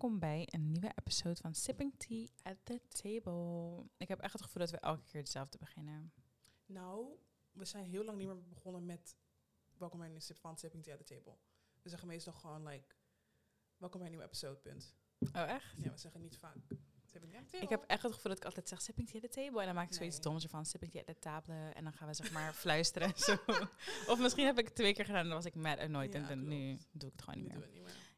welkom bij een nieuwe episode van Sipping Tea at the Table. Ik heb echt het gevoel dat we elke keer hetzelfde beginnen. Nou, we zijn heel lang niet meer begonnen met welkom bij een sip van Sipping Tea at the Table. We zeggen meestal gewoon like, welkom bij een nieuwe episode, punt. Oh, echt? Ja, we zeggen niet vaak Sipping Tea at the Table. Ik heb echt het gevoel dat ik altijd zeg Sipping Tea at the Table. En dan maak ik zoiets doms ervan, Sipping Tea at the Table. En dan gaan we zeg maar fluisteren. Zo. Of misschien heb ik het twee keer gedaan en dan was ik mad annoyed. Ja, en dan, nu doe ik het gewoon niet meer.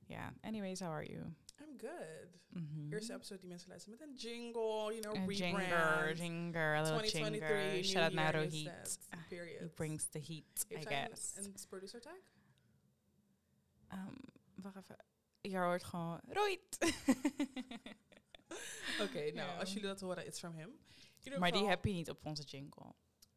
Ja, anyways, how are you? Good. Mhm. Eerste episode die mensen luisteren met een jingle, you know, rebrand. jinger, jinger, a little 2023, jinger. new Shout out naar new Rohit. period. He brings the heat, I Heeft guess. een producer tag? Ehm, wacht even. Je hoort gewoon Roit. Oké, nou, als jullie dat horen, it's from him. Ieder maar die heb je niet op onze jingle.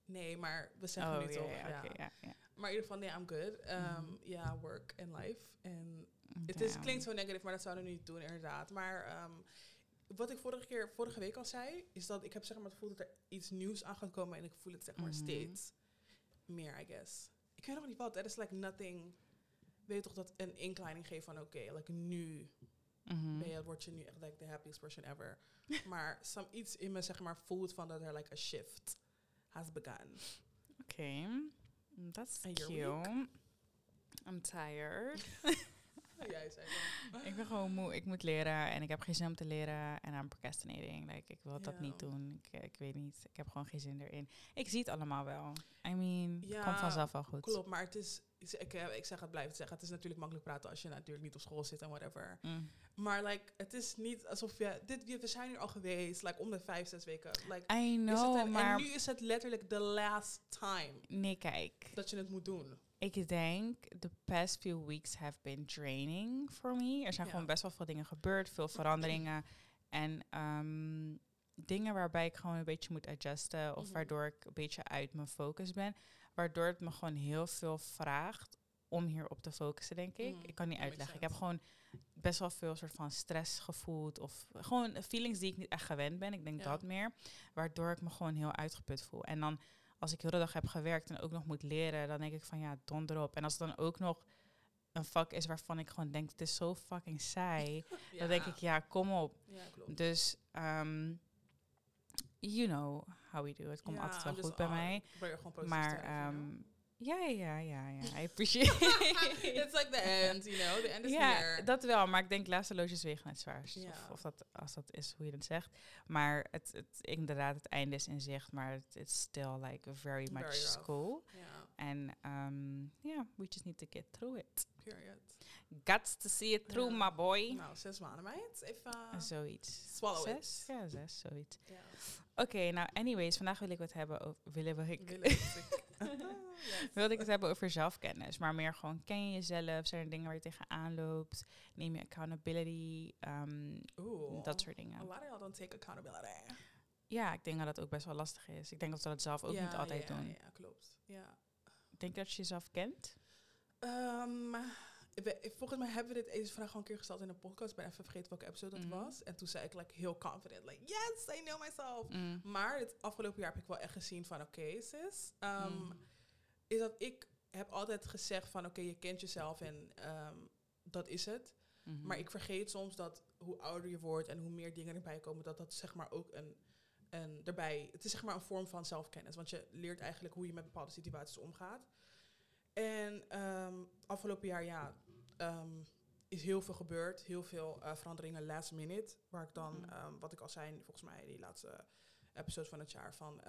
Nee, maar we zeggen nu ja, toch. ja. Maar in ieder geval, nee, I'm good. Um, Mhm. Ja, work and life. En het is, klinkt zo negatief, maar dat zouden we niet doen, inderdaad. Maar ehm, wat ik vorige, keer, vorige week al zei, is dat ik heb zeg maar, het gevoel dat er iets nieuws aan gaat komen. En ik voel het zeg maar Mhm. steeds meer, I guess. Ik weet nog niet wat. Er is like nothing... Weet je toch dat een inclining geeft van, oké, like nu ben je, word je nu echt like the happiest person ever. maar some, iets in me zeg maar voelt van dat er like a shift has begun. Oké. That's And cute. your I'm tired. Oh, jij zei dan. ik ben gewoon moe. Ik moet leren en ik heb geen zin om te leren. En I'm procrastinating. Like, ik wil dat niet doen. Ik, ik weet niet. Ik heb gewoon geen zin erin. Ik zie het allemaal wel. I mean, het komt vanzelf wel goed. Klopt, maar het is, ik, ik, eh, ik zeg het blijf het zeggen, het is natuurlijk makkelijk praten als je natuurlijk niet op school zit en whatever. Mm. Maar like, het is niet alsof je, dit, we zijn hier al geweest, like om de vijf, zes weken. Like, I is het know, een- maar... En nu is het letterlijk the last time Nee, kijk. dat je het moet doen. Ik denk, the past few weeks have been draining for me. Er zijn Ja. gewoon best wel veel dingen gebeurd, veel veranderingen. En ehm, dingen waarbij ik gewoon een beetje moet adjusten. Of Mhm. waardoor ik een beetje uit mijn focus ben. Waardoor het me gewoon heel veel vraagt om hierop te focussen, denk ik. Mhm, Ik kan niet uitleggen. Ik heb gewoon best wel veel soort van stress gevoeld. Of gewoon feelings die ik niet echt gewend ben. Ik denk Ja. dat meer. Waardoor ik me gewoon heel uitgeput voel. En dan als ik heel de dag heb gewerkt en ook nog moet leren, dan denk ik van ja, donder op. En als het dan ook nog een vak is waarvan ik gewoon denk, het is zo fucking saai. Dan denk ik, ja, kom op. Ja. Dus, ehm, you know how we do. Het komt Ja, altijd wel I'm goed bij mij. Maar ja, ja, ja, ja. I appreciate It's like the end, you know, the end is ja, dat wel. Maar ik denk laatste loodjes wegen het zwaarst. Ja. Of, of dat, als dat is hoe je het zegt. Maar het, het, inderdaad, het einde is in zicht. Maar het it's still like very much Very school. Ja, En um, yeah, we just need to get through it. period. Guts to see it through, my boy. Nou, zes maanden, meid. Even Zoiets. swallow Zes? it. Ja, zes, zoiets. Oké, nou, anyways, vandaag wil ik het hebben over. Willen we ik, Yes. wilde ik het hebben over zelfkennis. Maar meer gewoon, ken je jezelf? Zijn er dingen waar je tegenaan loopt? Neem je accountability? Ehm, dat soort A dingen. lot of y'all don't take accountability. Ja, ik denk dat dat ook best wel lastig is. Ik denk dat we dat zelf ook Ja, niet altijd ja, doen. Ja, klopt. Ja. Denk dat je jezelf kent? Ehm, volgens mij hebben we dit deze vraag al een keer gesteld in een podcast. Ik ben even vergeten welke episode dat Mhm. was. En toen zei ik like, heel confident, like, yes, I know myself. Mm. Maar het afgelopen jaar heb ik wel echt gezien van, oké sis, ehm, Mm. is dat ik heb altijd gezegd van, oké, je kent jezelf en ehm, dat is het. Mhm. Maar ik vergeet soms dat hoe ouder je wordt en hoe meer dingen erbij komen, dat dat zeg maar ook een, een erbij, het is zeg maar een vorm van zelfkennis. Want je leert eigenlijk hoe je met bepaalde situaties omgaat. En ehm, afgelopen jaar, ja, ehm, is heel veel gebeurd. Heel veel eh, veranderingen last minute. Waar ik dan, Mhm. ehm, wat ik al zei, volgens mij die laatste episode van het jaar, van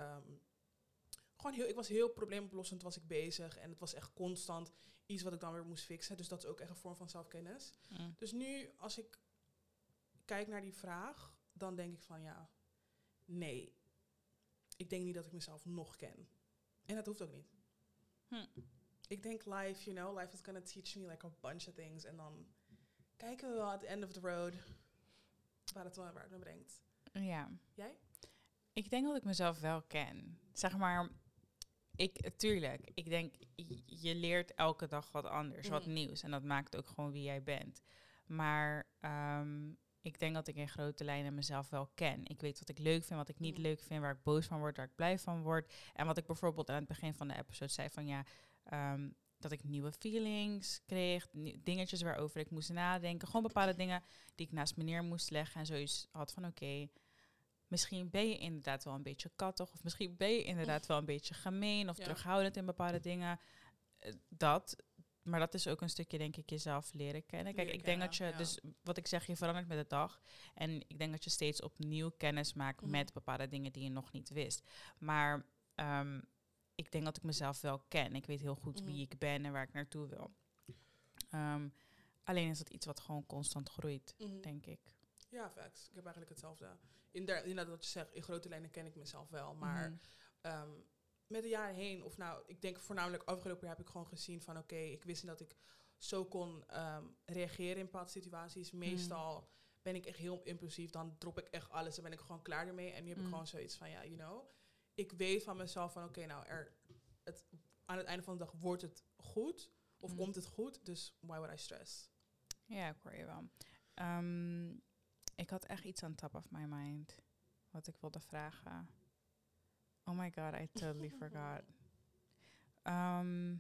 gewoon heel, ik was heel probleemoplossend was ik bezig. En het was echt constant iets wat ik dan weer moest fixen. Dus dat is ook echt een vorm van zelfkennis. Mm. Dus nu, als ik kijk naar die vraag, dan denk ik van ja, nee. Ik denk niet dat ik mezelf nog ken. En dat hoeft ook niet. Hm. Ik denk life, you know, life is gonna teach me like a bunch of things. En dan kijken we wel at the end of the road waar het, waar het me brengt. Ja. Jij? Ik denk dat ik mezelf wel ken. Zeg maar, ik, tuurlijk, ik denk, je leert elke dag wat anders, wat Mhm. nieuws. En dat maakt ook gewoon wie jij bent. Maar ehm, ik denk dat ik in grote lijnen mezelf wel ken. Ik weet wat ik leuk vind, wat ik niet Mhm. leuk vind, waar ik boos van word, waar ik blij van word. En wat ik bijvoorbeeld aan het begin van de episode zei van ja, ehm, dat ik nieuwe feelings kreeg, dingetjes waarover ik moest nadenken. Gewoon bepaalde dingen die ik naast me neer moest leggen en zoiets had van oké, misschien ben je inderdaad wel een beetje kattig of misschien ben je inderdaad wel een beetje gemeen of Ja. terughoudend in bepaalde dingen. Eh, Dat, maar dat is ook een stukje denk ik jezelf leren kennen. Kijk, ik denk dat je, dus wat ik zeg, je verandert met de dag. En ik denk dat je steeds opnieuw kennis maakt Mhm. met bepaalde dingen die je nog niet wist. Maar ehm, ik denk dat ik mezelf wel ken. Ik weet heel goed Mhm. wie ik ben en waar ik naartoe wil. Ehm, alleen is dat iets wat gewoon constant groeit, Mhm. denk ik. Ja, facts. Ik heb eigenlijk hetzelfde. In der- Inderdaad, wat je zegt, in grote lijnen ken ik mezelf wel. Maar Mhm. ehm, met de jaren heen, of nou, ik denk voornamelijk afgelopen jaar heb ik gewoon gezien van oké, ik wist niet dat ik zo kon ehm, reageren in bepaalde situaties. Meestal ben ik echt heel impulsief, dan drop ik echt alles en ben ik gewoon klaar ermee. En nu heb ik gewoon zoiets van ja, you know, ik weet van mezelf van oké, nou, er, het, aan het einde van de dag wordt het goed of Mm. komt het goed, dus why would I stress? Ja, ik hoor je wel. Ehm, ik had echt iets aan top of my mind. Wat ik wilde vragen. Oh my god, I totally forgot. Ehm,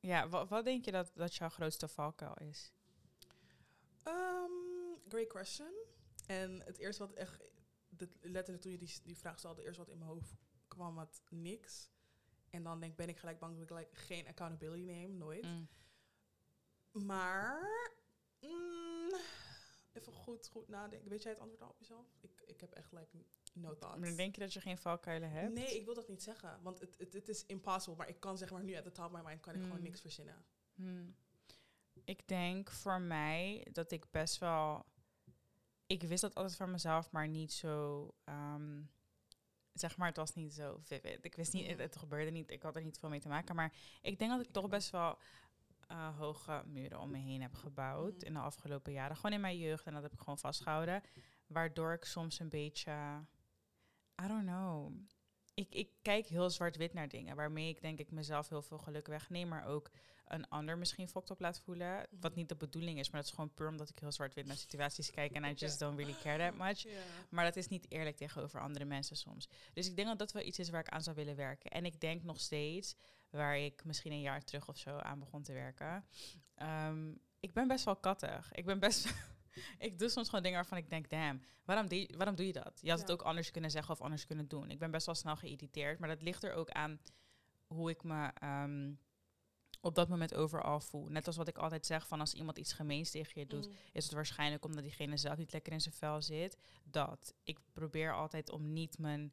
ja, wa- wat denk je dat, dat jouw grootste valkuil is? Um, great question. En het eerste wat echt, dit, letterlijk toen je die, die vraag stelde, het eerste wat in mijn hoofd kwam, wat niks. En dan denk, ben ik gelijk bang dat ik like, geen accountability neem, nooit. Mm. Maar, mm, even goed, goed nadenken. Weet jij het antwoord al op jezelf? Ik, ik heb echt like no thoughts. Maar denk je dat je geen valkuilen hebt? Nee, ik wil dat niet zeggen, want het, het, het is impossible. Maar ik kan zeg maar nu at the top of my mind kan ik gewoon Mm. niks verzinnen. Hmm. Ik denk voor mij dat ik best wel. Ik wist dat altijd van mezelf, maar niet zo. ehm, zeg maar, het was niet zo vivid. Ik wist niet, het, gebeurde niet. Ik had er niet veel mee te maken. Maar ik denk dat ik toch best wel eh, hoge muren om me heen heb gebouwd Mhm. in de afgelopen jaren. Gewoon in mijn jeugd en dat heb ik gewoon vastgehouden. Waardoor ik soms een beetje. I don't know. Ik, ik kijk heel zwart-wit naar dingen. Waarmee ik denk ik mezelf heel veel geluk wegneem. Maar ook een ander misschien fokt op laat voelen. Wat Mhm. niet de bedoeling is. Maar dat is gewoon puur omdat ik heel zwart-wit naar situaties kijk. En I just don't really care that much. Maar dat is niet eerlijk tegenover andere mensen soms. Dus ik denk dat dat wel iets is waar ik aan zou willen werken. En ik denk nog steeds, waar ik misschien een jaar terug of zo aan begon te werken. ehm, ik ben best wel kattig. Ik ben best. ik doe soms gewoon dingen waarvan ik denk, damn, waarom, die, waarom doe je dat? Je had het ook anders kunnen zeggen of anders kunnen doen. Ik ben best wel snel geïrriteerd. Maar dat ligt er ook aan hoe ik me ehm, op dat moment overal voel. Net als wat ik altijd zeg, van als iemand iets gemeens tegen je doet, Mm. is het waarschijnlijk omdat diegene zelf niet lekker in zijn vel zit. Dat ik probeer altijd om niet mijn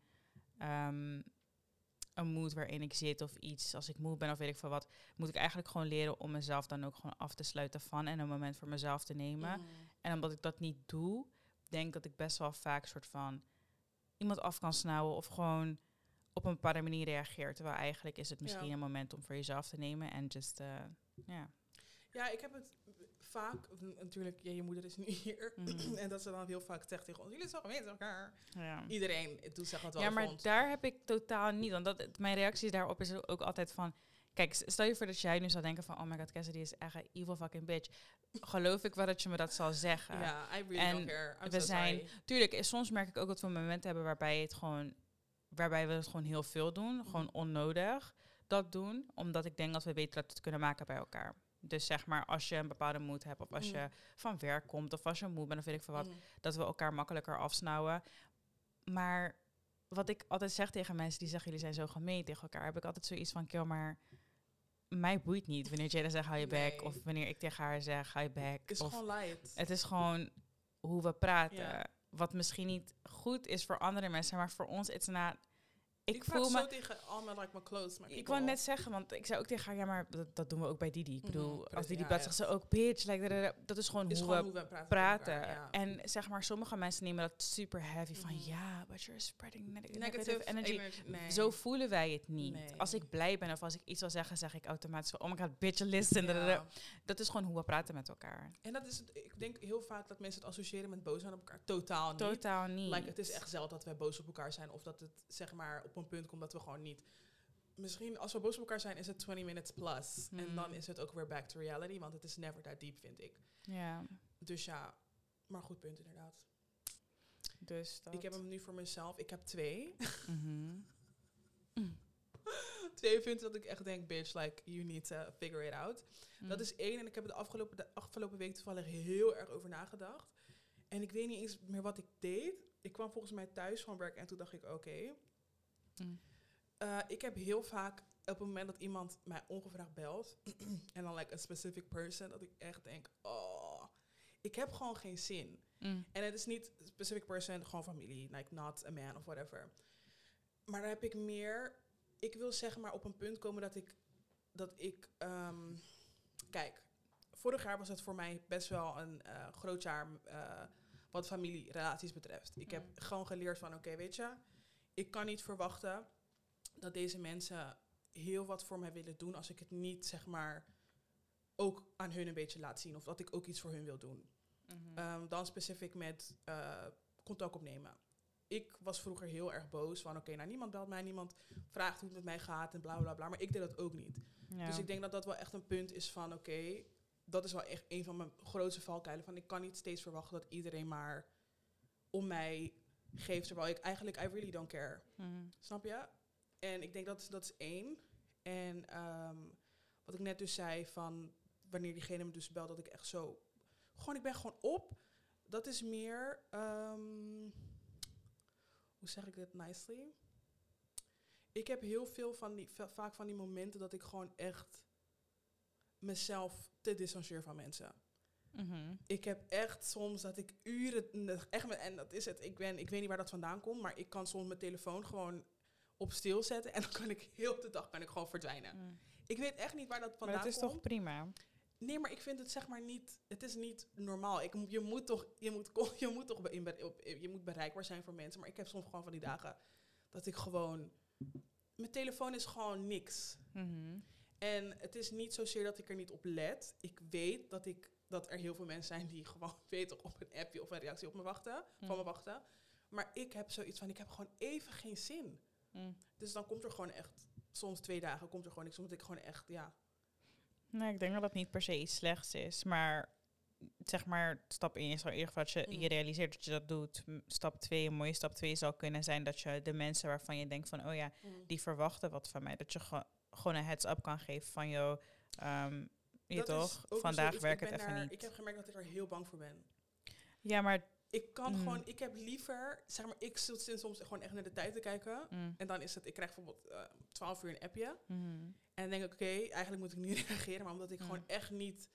ehm, een mood waarin ik zit of iets, als ik moe ben of weet ik veel wat, moet ik eigenlijk gewoon leren om mezelf dan ook gewoon af te sluiten van en een moment voor mezelf te nemen. Mm. En omdat ik dat niet doe, denk dat ik best wel vaak soort van iemand af kan snauwen of gewoon op een bepaalde manier reageert. Terwijl eigenlijk is het misschien Ja. een moment om voor jezelf te nemen en just, eh, ja. Ja, ik heb het vaak, natuurlijk, ja, je moeder is nu hier. Mhm. en dat ze dan heel vaak zegt tegen ons, jullie zijn gemeen elkaar. ja. Iedereen doet zeg wat wel Ja, maar daar heb ik totaal niet. Want dat, mijn reacties daarop is ook altijd van... Kijk, stel je voor dat jij nu zou denken van... Oh my god, Cassidy is echt een evil fucking bitch. Geloof ik wel dat je me dat zal zeggen. Ja, I really En don't care. I'm we so zijn-. Tuurlijk, soms merk ik ook dat we momenten hebben waarbij het gewoon... Waarbij we het gewoon heel veel doen. Mhm. Gewoon onnodig dat doen. Omdat ik denk dat we weten dat we het kunnen maken bij elkaar. Dus zeg maar, als je een bepaalde moed hebt... Of als Mhm. je van werk komt... Of als je moe bent of weet ik veel wat Mm. dat we elkaar makkelijker afsnauwen. Maar wat ik altijd zeg tegen mensen die zeggen jullie zijn zo gemeen tegen elkaar, heb ik altijd zoiets van, kill maar mij boeit niet wanneer Jada zegt hou je back of wanneer ik tegen haar zeg hou je back. Het is of gewoon light. het is gewoon hoe we praten. Ja. Wat misschien niet goed is voor andere mensen, maar voor ons it's not. Ik, ik voel me zo tegen like, my clothes, ik wou net zeggen, want ik zei ook tegen haar, ja, maar dat, dat doen we ook bij Didi. Ik Mhm, bedoel, precies, als Didi ja, ja. zegt ze ook bitch. Like, dat is gewoon is hoe gewoon we hoe we praten. praten. tegen elkaar, ja. En zeg maar, sommige mensen nemen dat super heavy van Mhm. ja, but you're spreading neg- negative, Negative energy. Nee. Zo voelen wij het niet. Nee. Als ik blij ben of als ik iets wil zeggen, zeg ik automatisch van, oh my god, bitch, listen. Ja. Dat is gewoon hoe we praten met elkaar. En dat is, het- ik denk heel vaak dat mensen het associëren met boos zijn op elkaar. Totaal niet. Totaal niet. Like, het is echt zelden dat wij boos op elkaar zijn. Of dat het zeg maar op een punt komt dat we gewoon niet. Misschien als we boos op elkaar zijn, is het 20 minutes plus. En Mm. dan is het ook weer back to reality. Want het is never that deep, vind ik. Ja, Dus ja, maar goed punt inderdaad. dus dat. Ik heb hem nu voor mezelf. Ik heb twee. Mhm. twee twee punten dat ik echt denk, bitch, like, you need to figure it out. Mm. Dat is één. En ik heb er de afgelopen, de afgelopen week toevallig heel erg over nagedacht. En ik weet niet eens meer wat ik deed. Ik kwam volgens mij thuis van werk en toen dacht ik, oké. Mm. eh, ik heb heel vaak op het moment dat iemand mij ongevraagd belt... en dan like a specific person, dat ik echt denk, oh... Ik heb gewoon geen zin. Mm. En het is niet specific person, gewoon familie, like not a man of whatever. Maar dan heb ik meer, ik wil zeg maar op een punt komen dat ik, dat ik, ehm, kijk, vorig jaar was het voor mij best wel een eh, groot jaar eh, wat familierelaties betreft. Ik heb Mm. gewoon geleerd van, oké, weet je, ik kan niet verwachten dat deze mensen heel wat voor mij willen doen als ik het niet, zeg maar, ook aan hun een beetje laat zien. Of dat ik ook iets voor hun wil doen. Mhm. Ehm, dan specifiek met eh, contact opnemen. Ik was vroeger heel erg boos van oké, nou niemand belt mij, niemand vraagt hoe het met mij gaat en bla bla bla. Maar ik deed dat ook niet. Ja. Dus ik denk dat dat wel echt een punt is van oké, dat is wel echt een van mijn grootste valkuilen. Van ik kan niet steeds verwachten dat iedereen maar om mij geeft, terwijl ik eigenlijk I really don't care. Mhm. Snap je? En ik denk dat dat is één. En ehm, wat ik net dus zei van wanneer diegene me dus belt, dat ik echt zo gewoon ik ben gewoon op. Dat is meer ehm, hoe zeg ik dit nicely? Ik heb heel veel van die va- vaak van die momenten dat ik gewoon echt mezelf te distancieer van mensen. Mhm. Ik heb echt soms dat ik uren, echt, en dat is het, ik, ben, ik weet niet waar dat vandaan komt, maar ik kan soms mijn telefoon gewoon op stil zetten en dan kan ik heel de dag kan ik gewoon verdwijnen. Mm. Ik weet echt niet waar dat Maar vandaan dat is komt. toch prima? Nee, maar ik vind het zeg maar niet, het is niet normaal. Ik, je moet toch, je moet, je moet toch in, op, je moet bereikbaar zijn voor mensen, maar ik heb soms gewoon van die dagen dat ik gewoon, mijn telefoon is gewoon niks. Mhm. En het is niet zozeer dat ik er niet op let. Ik weet dat, ik, dat er heel veel mensen zijn die gewoon weten op een appje of een reactie op me wachten, van me Mm. wachten. Maar ik heb zoiets van, ik heb gewoon even geen zin. Mm. Dus dan komt er gewoon echt, soms twee dagen komt er gewoon niks, omdat ik gewoon echt, ja. Nee, ik denk dat dat niet per se iets slechts is. Maar zeg maar, stap 1 is al in ieder geval dat je, Mm. je realiseert dat je dat doet. Stap 2, een mooie stap 2 zou kunnen zijn dat je de mensen waarvan je denkt van, oh ja, die verwachten wat van mij. Dat je gewoon gewoon een heads up kan geven van, joh, ehm, je Dat toch, vandaag werkt het even niet. Ik heb gemerkt dat ik er heel bang voor ben. Ja, maar... Ik kan Mm. gewoon, ik heb liever, zeg maar, ik zit soms gewoon echt naar de tijd te kijken. mm, En dan is het, ik krijg bijvoorbeeld eh 12 uur een appje. mhm. En dan denk ik, oké, eigenlijk moet ik nu reageren. Maar omdat ik Mm. gewoon echt niet...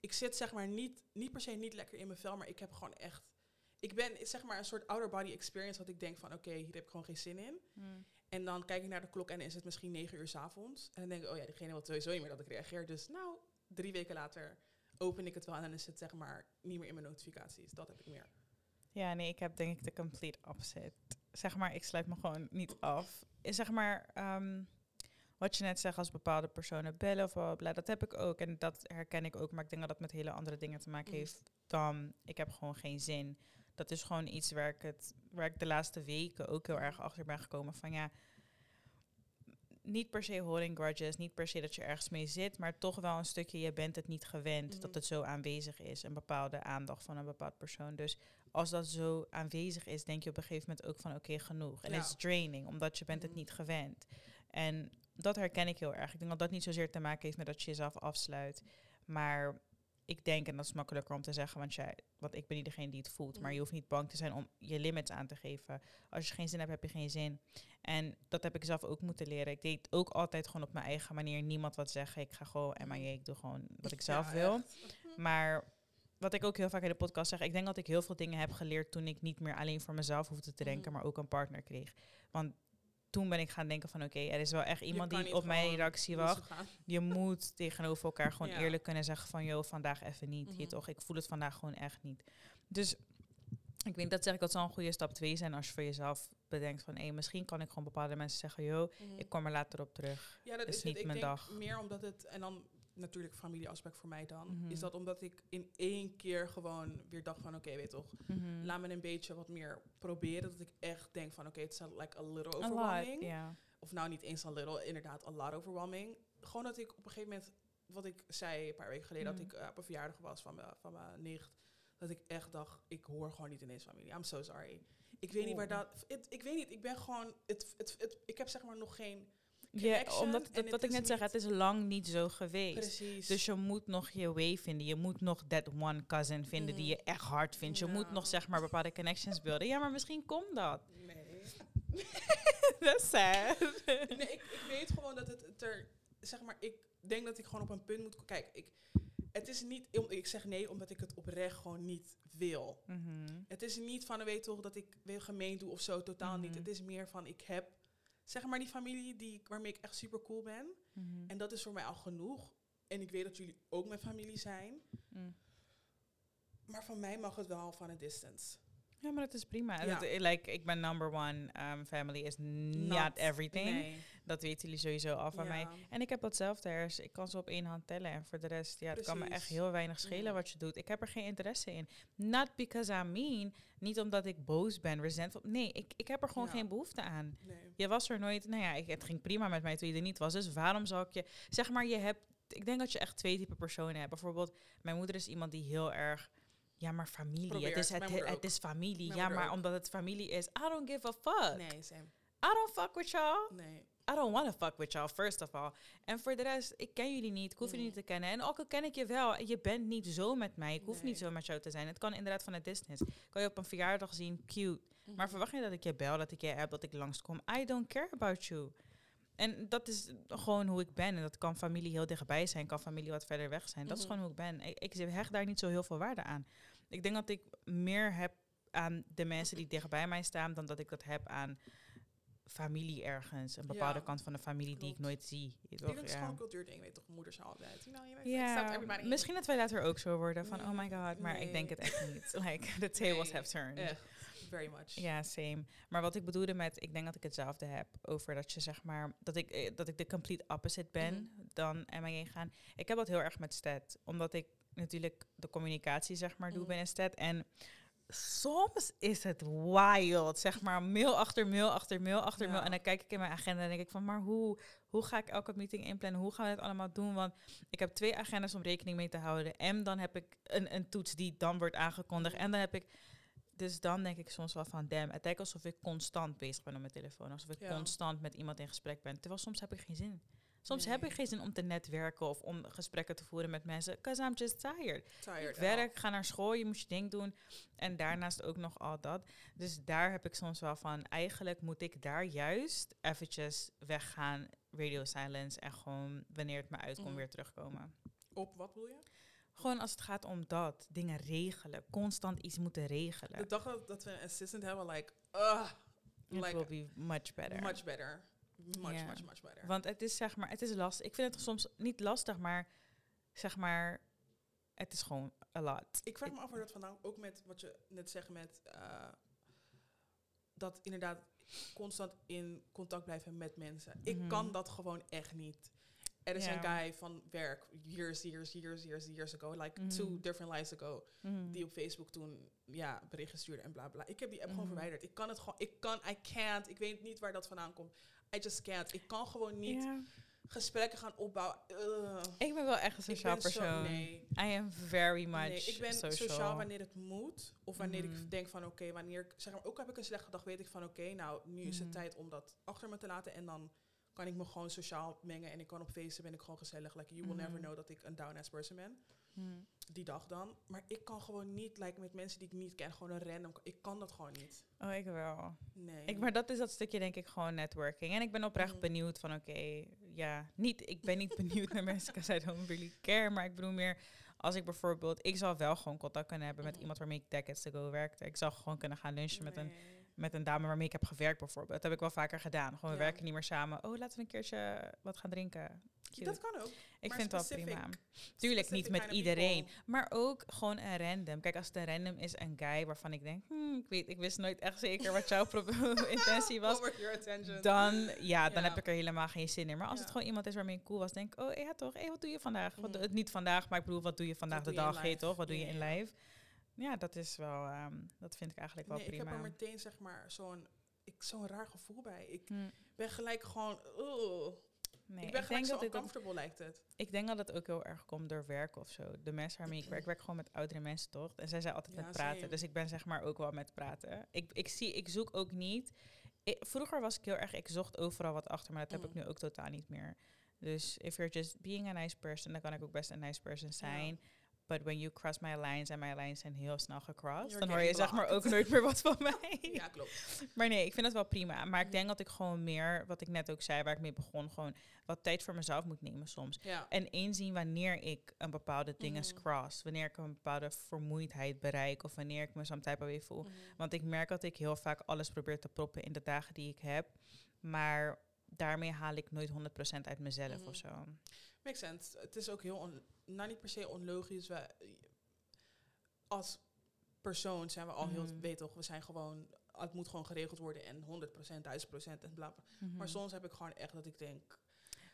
Ik zit zeg maar niet, niet per se niet lekker in mijn vel, maar ik heb gewoon echt... Ik ben zeg maar een soort outer body experience wat ik denk van, oké, hier heb ik gewoon geen zin in. En dan kijk ik naar de klok en is het misschien 9 uur s avonds. En dan denk ik, oh ja, diegene wil sowieso niet meer dat ik reageer. Dus nou, drie weken later open ik het wel en dan is het zeg maar niet meer in mijn notificaties. Dat heb ik meer. Ja, nee, ik heb denk ik de complete opposite. Zeg maar, ik sluit me gewoon niet af. Zeg maar, ehm, wat je net zegt als bepaalde personen bellen of bla, bla, dat heb ik ook en dat herken ik ook. Maar ik denk dat dat met hele andere dingen te maken Mm. heeft dan ik heb gewoon geen zin. Dat is gewoon iets waar ik, het, waar ik de laatste weken ook heel erg achter ben gekomen van ja, niet per se holding grudges, niet per se dat je ergens mee zit, maar toch wel een stukje, je bent het niet gewend Mhm. dat het zo aanwezig is, een bepaalde aandacht van een bepaald persoon. Dus als dat zo aanwezig is, denk je op een gegeven moment ook van oké, genoeg. En Ja. het is draining, omdat je bent het Mhm. niet gewend. En dat herken ik heel erg. Ik denk dat dat niet zozeer te maken heeft met dat je jezelf afsluit. Maar ik denk, en dat is makkelijker om te zeggen, want, jij, want ik ben niet degene die het voelt. Maar Mhm. je hoeft niet bang te zijn om je limits aan te geven. Als je geen zin hebt, heb je geen zin. En dat heb ik zelf ook moeten leren. Ik deed ook altijd gewoon op mijn eigen manier. Niemand wat zeggen. Ik ga gewoon Mhm. MIA, ik doe gewoon wat ik zelf Ja, wil. echt. Maar wat ik ook heel vaak in de podcast zeg, ik denk dat ik heel veel dingen heb geleerd toen ik niet meer alleen voor mezelf hoefde te denken, Mhm. maar ook een partner kreeg. Want toen ben ik gaan denken van oké, er is wel echt Je iemand die op mijn reactie wacht. Je moet tegenover elkaar gewoon Ja. eerlijk kunnen zeggen van joh, vandaag even niet. Je Mhm. toch, ik voel het vandaag gewoon echt niet. Dus ik weet dat zeg ik dat zal een goede stap twee zijn als je voor jezelf bedenkt van hé, misschien kan ik gewoon bepaalde mensen zeggen joh, Mhm. ik kom er later op terug. Ja, dat is is, niet het. Ik mijn denk dag. meer omdat het, en dan natuurlijk familieaspect voor mij dan, Mhm. is dat omdat ik in één keer gewoon weer dacht van oké, weet toch, Mhm. laat me een beetje wat meer proberen. Dat ik echt denk van oké, het is like a little A lot, overwhelming. Of nou niet eens a little, inderdaad a lot overwhelming. Gewoon dat ik op een gegeven moment, wat ik zei een paar weken geleden, Mhm. dat ik eh, op een verjaardag was van mijn, van mijn nicht. Dat ik echt dacht, ik hoor gewoon niet in deze familie. I'm so sorry. Ik weet niet waar dat... ik weet niet, ik ben gewoon... Het, het, het, ik heb zeg maar nog geen... Ja, omdat dat, ik is net zeg, het is lang niet zo geweest. Precies. Dus je moet nog je way vinden. Je moet nog that one cousin vinden die Mhm. je echt hard vindt. Je moet nog zeg maar bepaalde connections beelden. Ja, maar misschien komt dat. nee. That's sad. nee, ik, ik weet gewoon dat het, er, zeg maar, ik denk dat ik gewoon op een punt moet. Kijk, ik, het is niet, om- ik zeg nee omdat ik het oprecht gewoon niet wil. Mhm. Het is niet van, weet toch, dat ik weer gemeen doe of zo, totaal niet. Mhm. Het is meer van, ik heb, zeg maar, die familie die, waarmee ik echt super cool ben. Mhm. En dat is voor mij al genoeg. En ik weet dat jullie ook mijn familie zijn. Mm. Maar van mij mag het wel van een distance. Ja, maar dat is prima. Ja. Dat, like, ik ben number one. Um, family is not, Not- everything. Nee. Dat weten jullie sowieso al van Ja. mij. En ik heb datzelfde hers. Ik kan ze op één hand tellen. En voor de rest, ja, het kan me echt heel weinig schelen Ja. wat je doet. Ik heb er geen interesse in. Not because I'm mean. Niet omdat ik boos ben, resentful. Nee, ik, ik heb er gewoon geen behoefte aan. Nee. Je was er nooit. Nou ja, ik, het ging prima met mij toen je er niet was. Dus waarom zou ik je. Zeg maar, je hebt. Ik denk dat je echt twee typen personen hebt. Bijvoorbeeld, mijn moeder is iemand die heel erg. Ja, maar familie. Het is, het, het is familie. Mijn ja, maar ook. omdat het familie is. I don't give a fuck. Nee, same. I don't fuck with y'all. Nee. I don't want to fuck with y'all, first of all. En voor de rest, ik ken jullie niet. Ik hoef jullie Mm. niet te kennen. En ook al ken ik je wel, je bent niet zo met mij. Ik hoef niet Nee. zo met jou te zijn. Het kan inderdaad van een distance. Kan je op een verjaardag zien, cute. Mhm. Maar verwacht je dat ik je bel, dat ik je app, dat ik langskom? I don't care about you. En dat is gewoon hoe ik ben. En dat kan familie heel dichtbij zijn, kan familie wat verder weg zijn. Dat is Mhm. gewoon hoe ik ben. Ik, ik hecht daar niet zo heel veel waarde aan. Ik denk dat ik meer heb aan de mensen die dichtbij mij staan, dan dat ik dat heb aan familie ergens. Een bepaalde Ja, kant van de familie die ik nooit zie. Je Ik denk dat Ja. een cultuurding, weet toch? Moeders altijd. You know, accept Ja, misschien dat wij later ook zo worden van, oh my god, maar ik denk het echt niet. Like, the tables Nee, have turned. Echt, very much. Ja, same. Maar wat ik bedoelde met, ik denk dat ik hetzelfde heb over dat je zeg maar, dat ik, eh, dat ik de complete opposite ben Mhm. dan MIA gaan. Ik heb dat heel erg met Stat, omdat ik natuurlijk de communicatie zeg maar doe binnen Stat. En soms is het wild, zeg maar, mail achter mail achter mail achter mail. En dan kijk ik in mijn agenda en denk ik van, maar hoe, hoe ga ik elke meeting inplannen? Hoe gaan we het allemaal doen? Want ik heb twee agendas om rekening mee te houden. En dan heb ik een, een toets die dan wordt aangekondigd. En dan heb ik dus dan denk ik soms wel van, damn, het lijkt alsof ik constant bezig ben op mijn telefoon. Alsof ik Ja. constant met iemand in gesprek ben. Terwijl soms heb ik geen zin. Soms heb ik geen zin om te netwerken of om gesprekken te voeren met mensen. Because I'm just tired. Tired. Ik werk, ga naar school, je moet je ding doen. En daarnaast ook nog al dat. Dus daar heb ik soms wel van, eigenlijk moet ik daar juist eventjes weggaan, radio silence. En gewoon, wanneer het me uitkomt, Mhm. weer terugkomen. Op wat bedoel je? Gewoon als het gaat om dat, dingen regelen. Constant iets moeten regelen. De dag dat, dat we een assistant hebben, like, uh, It like, will be much better. much better. Much, Ja. much, much better. Want het is zeg maar, het is lastig. Ik vind het soms niet lastig, maar zeg maar, het is gewoon a lot. Ik vraag me af waar dat vandaan, ook met wat je net zegt met uh, dat inderdaad constant in contact blijven met mensen. Ik Mhm. kan dat gewoon echt niet. Er is een guy van werk, years, years, years, years, years ago, like Mhm. two different lives ago, Mhm. die op Facebook toen ja, berichten stuurde en bla bla. Ik heb die app gewoon verwijderd. Ik kan het gewoon, ik kan, I can't. Ik weet niet waar dat vandaan komt. I just can't. Ik kan gewoon niet gesprekken gaan opbouwen. Ugh. Ik ben wel echt een sociaal zo- persoon. nee. I am very much Nee, ik ben social. sociaal. wanneer het moet. Of wanneer ik denk van oké, wanneer ik zeg maar ook heb ik een slechte dag, weet ik van oké, nou nu is het Mhm. tijd om dat achter me te laten en dan kan ik me gewoon sociaal mengen en ik kan op feesten ben ik gewoon gezellig. Like you will never Mhm. know dat ik een down ass person ben. Mhm. Die dag dan. Maar ik kan gewoon niet like met mensen die ik niet ken, gewoon een random. Ik kan dat gewoon niet. Oh, ik wel. Nee. Ik, maar dat is dat stukje denk ik gewoon networking. En ik ben oprecht Mhm. benieuwd van oké, ja, niet, ik ben niet benieuwd naar mensen because I don't really care. Maar ik bedoel meer, als ik bijvoorbeeld, ik zal wel gewoon contact kunnen hebben met Mhm. iemand waarmee ik decades to go werkte. Ik zal gewoon kunnen gaan lunchen met een. Met een dame waarmee ik heb gewerkt bijvoorbeeld. Dat heb ik wel vaker gedaan. Gewoon, we Ja. werken niet meer samen. Oh, laten we een keertje wat gaan drinken. Cute. Dat kan ook. ik vind het wel specific. prima. Tuurlijk niet met iedereen. people. Maar ook gewoon een random. Kijk, als het een random is, een guy waarvan ik denk... Hmm, ik, weet, ik wist nooit echt zeker wat jouw intentie was. Dan, ja, dan Ja. heb ik er helemaal geen zin in. Maar als Ja. het gewoon iemand is waarmee ik cool was, denk ik... Oh, ja toch, hey, wat doe je vandaag? Wat, niet vandaag, maar ik bedoel, wat doe je vandaag de dag? Heet toch? Wat doe je in live? Ja, dat is wel... ehm, dat vind ik eigenlijk wel nee, ik prima. heb er meteen zeg maar zo'n ik zo'n raar gevoel bij. Ik Hm, ben gelijk gewoon, nee, ik ben ik gelijk zo uncomfortable lijkt het. Ik denk dat het ook heel erg komt door werk of zo. De mensen waarmee ik werk, ik werk gewoon met oudere mensen toch? En zij zijn altijd Ja, met praten. same. Dus ik ben zeg maar ook wel met praten. Ik, ik, zie, ik zoek ook niet ik- vroeger was ik heel erg, ik zocht overal wat achter, maar dat heb ik Mhm. nu ook totaal niet meer. Dus if you're just being a nice person, dan kan ik ook best een nice person zijn. But when you cross my lines en mijn lines zijn heel snel gecrossed, You're dan hoor je zeg maar ook nooit meer wat van mij. Ja, klopt. Maar nee, ik vind het wel prima. Maar ik denk dat ik gewoon meer, wat ik net ook zei, waar ik mee begon, gewoon wat tijd voor mezelf moet nemen soms. Ja. En inzien wanneer ik een bepaalde dingen Mhm. cross. Wanneer ik een bepaalde vermoeidheid bereik. Of wanneer ik me of way voel. Mhm. Want ik merk dat ik heel vaak alles probeer te proppen in de dagen die ik heb. Maar daarmee haal ik nooit 100% uit mezelf Mhm. of zo. Makes sense. Het is ook heel, on, nou niet per se onlogisch. We, als persoon zijn we al heel, Mhm. weet toch, we zijn gewoon, het moet gewoon geregeld worden en 100%, 1000% en bla bla. Maar Mhm. soms heb ik gewoon echt dat ik denk,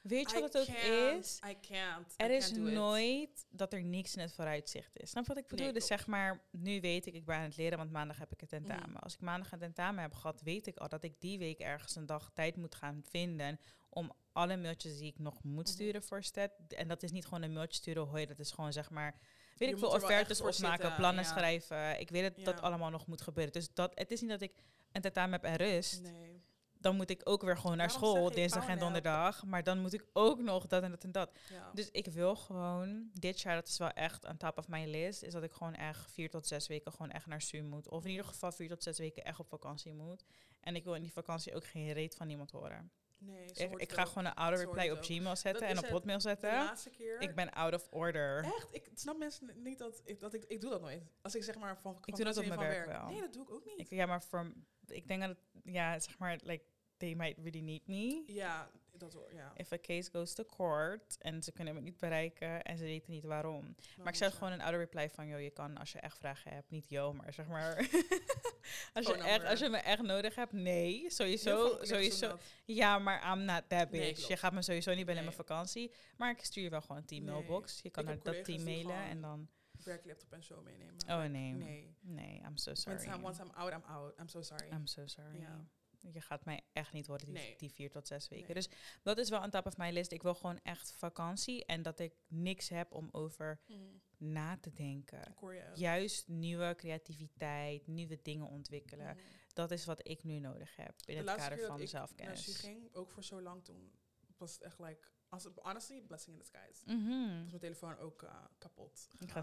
Weet je I wat het ook is? I can't. Er I is can't do it. nooit dat er niks in het vooruitzicht is. Snap je wat ik bedoel? Nee, dus zeg maar, nu weet ik, ik ben aan het leren, want maandag heb ik een tentamen. Mhm. Als ik maandag een tentamen heb gehad, weet ik al dat ik die week ergens een dag tijd moet gaan vinden om alle mailtjes die ik nog moet Mhm. sturen voor STED. En dat is niet gewoon een mailtje sturen, hoi, dat is gewoon zeg maar, weet Je ik veel, er offertes opmaken, zitten, plannen ja. schrijven. Ik weet dat dat allemaal nog moet gebeuren. Dus dat, het is niet dat ik een tentamen heb en rust. Nee. Dan moet ik ook weer gewoon naar Daarom school, dinsdag en donderdag. Maar dan moet ik ook nog dat en dat en dat. Ja. Dus ik wil gewoon, dit jaar, dat is wel echt aan top of mijn list, is dat ik gewoon echt vier tot zes weken gewoon echt naar SU moet. Of in ieder geval vier tot zes weken echt op vakantie moet. En ik wil in die vakantie ook geen reet van iemand horen. Nee, Ik, ik ga gewoon een hoort reply op ook. Gmail zetten en op. Hotmail De zetten. laatste keer. Ik ben out of order. Echt? Ik snap mensen niet dat ik, dat ik, ik doe dat nooit. Als ik zeg maar van Ik doe dat op van mijn werk wel. Nee, dat doe ik ook niet. Ik, ja, maar voor, ik denk dat, ja, zeg maar, like, they might really need me. ja, dat hoor, ja. If a case goes to court en ze kunnen me niet bereiken en ze weten niet waarom. Maar ik je- gewoon een oude reply van, joh, je kan als je echt vragen hebt, niet yo, maar zeg maar, als, je echt, als je me echt nodig hebt, nee, sowieso, sowieso. Ja, maar I'm not that bitch. je gaat me sowieso niet bellen in mijn vakantie, maar ik stuur je wel gewoon een team Nee. mailbox. Je kan naar dat team mailen en dan, Werklaptop en zo meenemen. oh nee, Nee. nee, I'm so Once sorry. I'm, once I'm out, I'm out. I'm so sorry. I'm so sorry. Ja. Je gaat mij echt niet horen die, Nee. die vier tot zes weken. Nee. Dus dat is wel aan top of mijn list. Ik wil gewoon echt vakantie en dat ik niks heb om over Mm, na te denken. je. Juist nieuwe creativiteit, nieuwe dingen ontwikkelen. Mm. Dat is wat ik nu nodig heb in De het kader van ik zelfkennis. SU ging, ook voor zo lang toen, was het echt like, als, honestly, blessing in disguise. Mhm. Was mijn telefoon ook eh, kapot. Gegaan.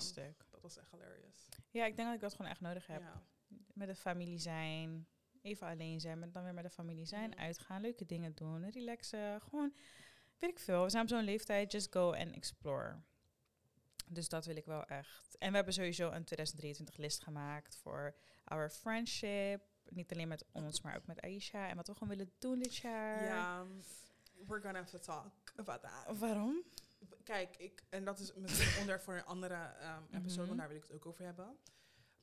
Dat was echt hilarious. Ja, ik denk dat ik dat gewoon echt nodig heb. Ja. Met de familie zijn, even alleen zijn, maar dan weer met de familie zijn, uitgaan, leuke dingen doen, relaxen. Gewoon, weet ik veel. We zijn op zo'n leeftijd, just go and explore. Dus dat wil ik wel echt. En we hebben sowieso een 2023 list gemaakt voor our friendship. Niet alleen met ons, maar ook met Aisha. En wat we gewoon willen doen dit jaar. Ja, we're gonna have to talk about that. Waarom? Kijk, ik, en dat is misschien onderwerp voor een andere ehm, episode, want daar wil ik het ook over hebben.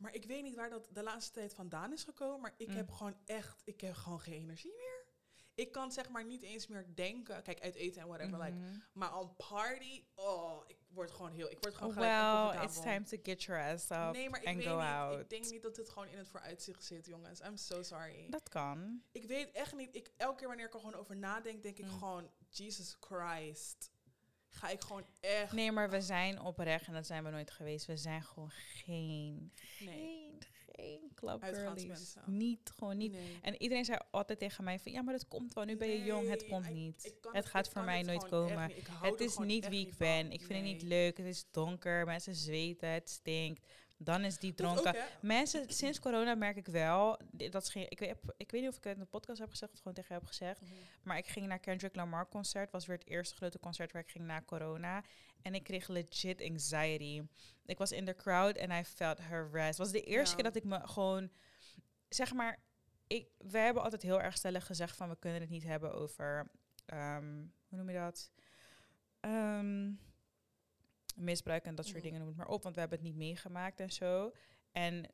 Maar ik weet niet waar dat de laatste tijd vandaan is gekomen, maar ik Mm. heb gewoon echt, ik heb gewoon geen energie meer. Ik kan zeg maar niet eens meer denken, kijk, uit eten en whatever, like, Mhm. maar on party, oh, ik word gewoon heel, ik word gewoon gelijk Well, it's time to get your ass up Nee, maar ik and weet go niet, out. ik denk niet dat dit gewoon in het vooruitzicht zit, jongens. I'm so sorry. Dat kan. Ik weet echt niet. Ik, elke keer wanneer ik er gewoon over nadenk, denk ik Mm. gewoon, Jesus Christ. Ga ik gewoon echt. Nee, maar we zijn oprecht en dat zijn we nooit geweest. We zijn gewoon geen, Nee. geen, geen clubgirlies. Niet, gewoon niet. Nee. En iedereen zei altijd tegen mij van, ja, maar dat komt wel. Nu ben je jong, het komt niet. ik het gaat voor mij het nooit komen. Het is niet wie ik ben. van. Ik vind het niet leuk. Het is donker. Mensen zweten. Het stinkt. Dan is die ook, dronken. Mensen, sinds corona merk ik wel, dat geen, ik, weet, ik weet niet of ik het in de podcast heb gezegd of gewoon tegen je heb gezegd, Mhm. maar ik ging naar Kendrick Lamar concert. Was weer het eerste grote concert waar ik ging na corona. En ik kreeg legit anxiety. Ik was in de crowd en I felt harassed. Het was de eerste Ja. keer dat ik me gewoon, zeg maar, ik, we hebben altijd heel erg stellig gezegd van we kunnen het niet hebben over, ehm, hoe noem je dat? Ehm, misbruik en dat soort Mhm. dingen, noem het maar op. Want we hebben het niet meegemaakt en zo. En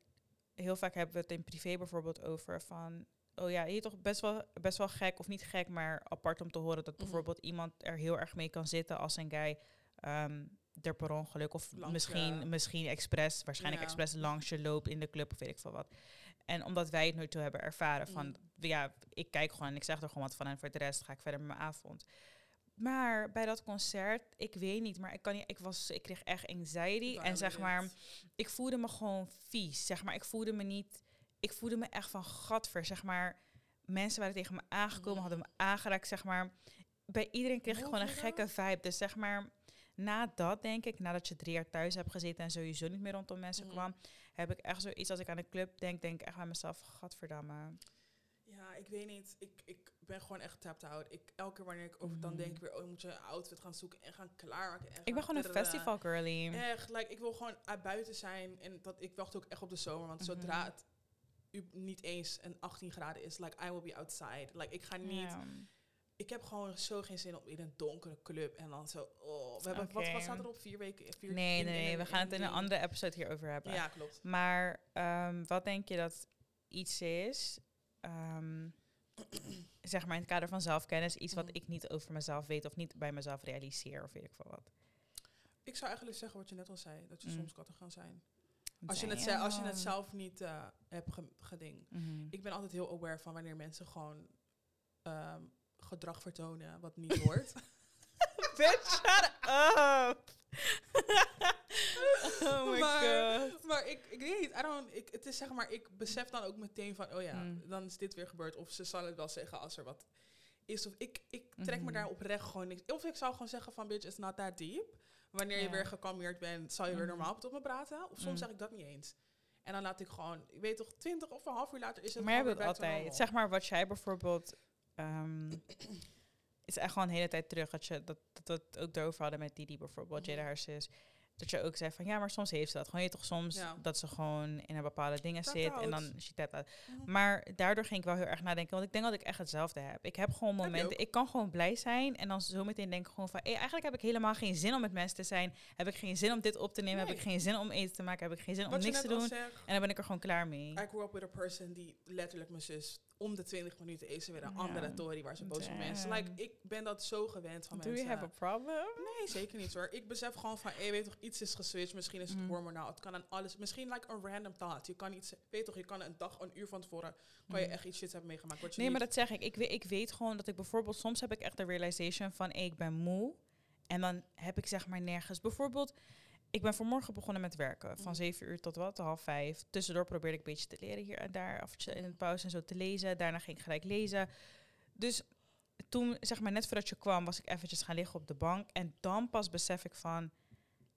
heel vaak hebben we het in privé bijvoorbeeld over van... Oh ja, je toch best wel, best wel gek, of niet gek, maar apart om te horen dat Mhm. bijvoorbeeld iemand er heel erg mee kan zitten als een guy ehm er per ongeluk of Langs misschien, je- misschien expres, waarschijnlijk Ja. expres langs je loopt in de club of weet ik veel wat. En omdat wij het nooit zo hebben ervaren van, Mm. ja, ik kijk gewoon en ik zeg er gewoon wat van en voor de rest ga ik verder met mijn avond. Maar bij dat concert, ik weet niet, maar ik kan niet, ik was, ik kreeg echt anxiety en zeg maar, ik voelde me gewoon vies. Zeg maar, ik voelde me niet. Ik voelde me echt van gadver. Zeg maar, mensen waren tegen me aangekomen, hadden me aangeraakt, zeg maar. Bij iedereen kreeg ik gewoon een gekke vibe. Dus zeg maar, na dat denk ik, nadat je drie jaar thuis hebt gezeten en sowieso niet meer rondom mensen Mhm. kwam, heb ik echt zoiets als ik aan de club denk, denk ik echt aan mezelf, gadverdamme. Ja, ik weet niet. Ik, ik ben gewoon echt tapped out. Ik, elke keer wanneer ik over dan Mhm. denk ik weer, oh, je moet je een outfit gaan zoeken en gaan klaarmaken. En Ik gaan ben gewoon een festival girly. Echt, like, ik wil gewoon uit buiten zijn. En dat, ik wacht ook echt op de zomer. Want Mhm. zodra het niet eens een 18 graden is, like, I will be outside. Like, ik ga niet... Ik heb gewoon zo geen zin om in een donkere club en dan zo... Oh, we hebben, wat, wat staat er op? Vier weken? Vier, Nee, nee, nee, we gaan het in een andere episode hierover hebben. Ja, klopt. Maar ehm, wat denk je dat iets is, ehm, zeg maar in het kader van zelfkennis, iets wat Mhm. ik niet over mezelf weet of niet bij mezelf realiseer of weet ik veel wat? Ik zou eigenlijk zeggen wat je net al zei. Dat je Mm. soms katten gaan zijn. Als je, het, ze- als je het zelf niet eh, hebt ge- geding. Mhm. Ik ben altijd heel aware van wanneer mensen gewoon ehm, gedrag vertonen wat niet hoort. Bitch, shut up! oh my Maar- god. maar ik, ik weet niet, I don't, ik, het is zeg maar, ik besef dan ook meteen van, oh ja, Mm. dan is dit weer gebeurd. Of ze zal het wel zeggen als er wat is. Of ik, ik trek me Mhm. daar oprecht gewoon niks. Of ik zou gewoon zeggen van, bitch, it's not that deep. Wanneer je weer gekalmeerd bent, zal je weer Mhm. normaal tot me praten. Of soms Mm. zeg ik dat niet eens. En dan laat ik gewoon, ik weet toch, twintig of een half uur later is het Maar je hebt het altijd. Zeg maar wat jij bijvoorbeeld. ehm, is echt gewoon een hele tijd terug dat je dat, dat ook erover hadden met Didi bijvoorbeeld, Mhm. Jada haar zus. Dat je ook zei van ja, maar soms heeft ze dat. Gewoon je toch soms Ja. dat ze gewoon in een bepaalde dingen zit en dan tap out. Mhm. Maar daardoor ging ik wel heel erg nadenken, want ik denk dat ik echt hetzelfde heb. Ik heb gewoon momenten, ik kan gewoon blij zijn en dan zometeen denk ik gewoon van, hey, eigenlijk heb ik helemaal geen zin om met mensen te zijn. Heb ik geen zin om dit op te nemen? Heb ik geen zin om eten te maken? Heb ik geen zin om Wat niks te doen? En dan ben ik er gewoon klaar mee. I grew up with a person die letterlijk mijn zus om de 20 minuten is er weer een Ja. andere tory waar ze boos op mensen. Like, ik ben dat zo gewend van Do mensen. you have a problem? Nee, zeker niet hoor. Ik besef gewoon van, hey, weet toch, iets is geswitcht. Misschien is het Mm. hormonaal. Het kan aan alles. Misschien like een random thought. Je kan iets, weet toch, je kan een dag, een uur van tevoren, kan je Mm. echt iets shit hebben meegemaakt. Wat je Nee, maar dat zeg ik. Ik weet, ik weet gewoon dat ik bijvoorbeeld... Soms heb ik echt de realization van... hey, ik ben moe. En dan heb ik zeg maar nergens... Bijvoorbeeld, ik ben vanmorgen begonnen met werken. Van Mhm. zeven uur tot wat? Half vijf. Tussendoor probeerde ik een beetje te leren hier en daar. Af in de pauze en zo te lezen. Daarna ging ik gelijk lezen. Dus toen, zeg maar net voordat je kwam... was ik eventjes gaan liggen op de bank. En dan pas besef ik van...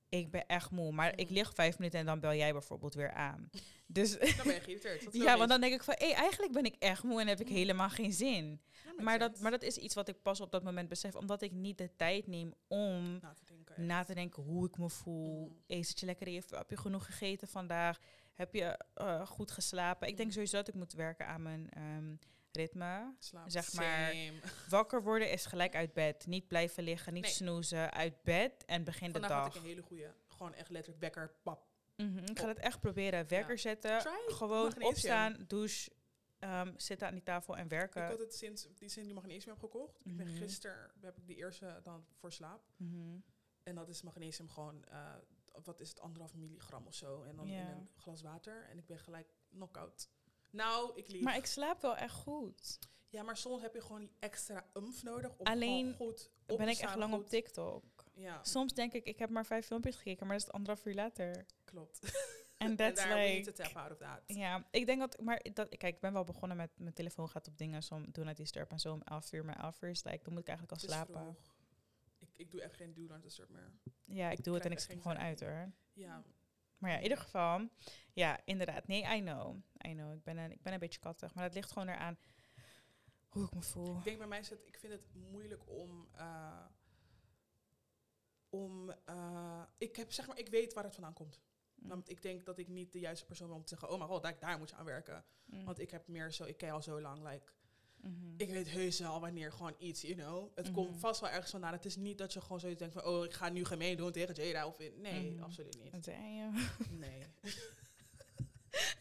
Ik ben echt moe. Maar ik Mhm. lig vijf minuten en dan bel jij bijvoorbeeld weer aan. Dus dan ben je geïrriteerd. Ja, want dan denk ik van, hé, eigenlijk ben ik echt moe en heb ik helemaal geen zin. Ja, Maar dat, maar dat is iets wat ik pas op dat moment besef, omdat ik niet de tijd neem om Na na te denken hoe ik me voel. Mm. Hey, zit je lekker je Heb je genoeg gegeten vandaag? Heb je eh, goed geslapen? Ik denk Mm. sowieso dat ik moet werken aan mijn ehm, ritme. Slaap. zeg maar, Same. Wakker worden is gelijk uit bed. Niet blijven liggen, niet Nee. snoezen. Uit bed en begin de Vandaag had dag. ik een hele goede, gewoon echt letterlijk wekker, pap. Mhm, Ik ga het echt proberen. Werker zetten. Try. Gewoon Magnesium. opstaan, douche, ehm, zitten aan die tafel en werken. Ik had het sinds die sinds die magnesium heb gekocht. Ik ben Mhm. gisteren heb ik die eerste dan voor slaap. Mhm. En dat is magnesium gewoon, eh, wat is het, anderhalf milligram of zo. En dan Ja. in een glas water. En ik ben gelijk knock-out. Nou, ik lief. Maar ik slaap wel echt goed. ja, maar soms heb je gewoon die extra umf nodig om Alleen goed op ben ik echt lang op TikTok. Ja, Soms denk ik, ik heb maar vijf filmpjes gekeken, maar dat is anderhalf uur later. klopt. En that's daar we need to like... tap out of that. Ja, ik denk dat, maar dat, kijk, ik ben wel begonnen met mijn telefoon gaat op dingen, zo doen het disturb en zo om 11 uur, maar 11 uur is like, dan moet ik eigenlijk al Het slapen. vroeg. Ik, doe echt geen not disturb meer. Ja, ik doe het en ik zet hem gewoon uit hoor. Ja, Maar ja, in ieder geval, ja, inderdaad. Nee, I know. I know. Ik ben een, ik ben een beetje kattig, maar dat ligt gewoon eraan hoe ik me voel. Ik denk bij mij is het, ik vind het moeilijk om, eh, om, eh, ik heb zeg maar, ik weet waar het vandaan komt. Mm. Want ik denk dat ik niet de juiste persoon ben om te zeggen, oh mijn god, daar, daar moet je aan werken. Mm. Want ik heb meer zo, ik ken al zo lang, like, Mhm. ik weet heus wel wanneer gewoon iets, you know. Het Mhm. komt vast wel ergens vandaan. Het is niet dat je gewoon zoiets denkt van, oh, ik ga nu gemeen doen tegen Jada. Of in, nee, Mhm. absoluut niet. Damn. Nee.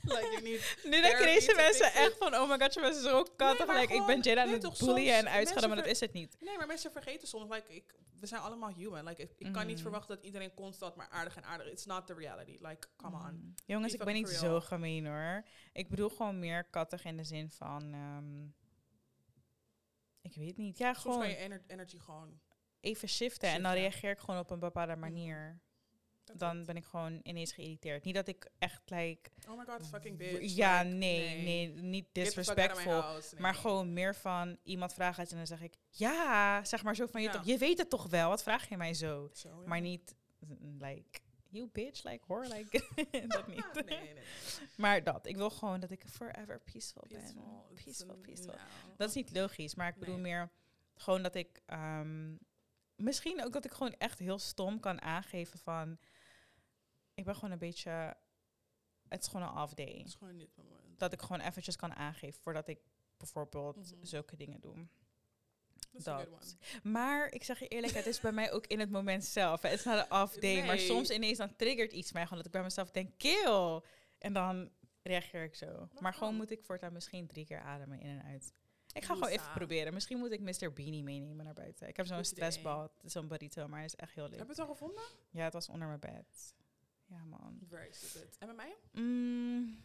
like, niet. Nu denken deze mensen echt van, oh my god, je bent zo kattig. ik ben Jada aan het soms en uitschelden, maar dat is het niet. Nee, maar mensen vergeten soms, like, ik, we zijn allemaal human. Like, ik, ik kan niet Mhm. verwachten dat iedereen constant maar aardig en aardig. It's not the reality. Like, come on. Mm. Jongens, ik ben niet zo gemeen hoor. Ik bedoel gewoon meer kattig in de zin van... ehm, ik weet niet. Ja, Soms gewoon kan je ener- energy gewoon... even shiften. En dan reageer ik gewoon op een bepaalde manier. That's dan ben ik gewoon ineens geïrriteerd. Niet dat ik echt, like... Oh my god, fucking bitch. ja, Like, nee, nee, niet disrespectful. house. Nee. Maar gewoon meer van iemand vraagt iets en dan zeg ik... Ja, zeg maar zo van, je, Ja. toch, je weet het toch wel? Wat vraag je mij zo? Zo, ja. Maar niet, mm, like... You bitch, like, hoor, like... dat niet. nee, nee, nee. Maar dat, ik wil gewoon dat ik forever peaceful, Peaceful. ben. Peaceful, peaceful. Dat is niet logisch, maar ik bedoel meer gewoon dat ik... ehm, misschien ook dat ik gewoon echt heel stom kan aangeven van... Ik ben gewoon een beetje... Het is gewoon een off day. Het is gewoon niet. Dat ik gewoon eventjes kan aangeven voordat ik bijvoorbeeld Mhm. zulke dingen doe. Dat. Maar ik zeg je eerlijk, het is bij mij ook in het moment zelf. Het is not een off day, maar soms ineens dan triggert iets mij gewoon dat ik bij mezelf denk, kill. En dan reageer ik zo. Maar gewoon moet ik voortaan misschien drie keer ademen in en uit. Ik ga gewoon even proberen. Misschien moet ik Mr. Beanie meenemen naar buiten. Ik heb zo'n stressbal, zo'n burrito, maar hij is echt heel leuk. Heb je het al gevonden? Ja, het was onder mijn bed. Ja, man. Very stupid. En bij mij? Mm,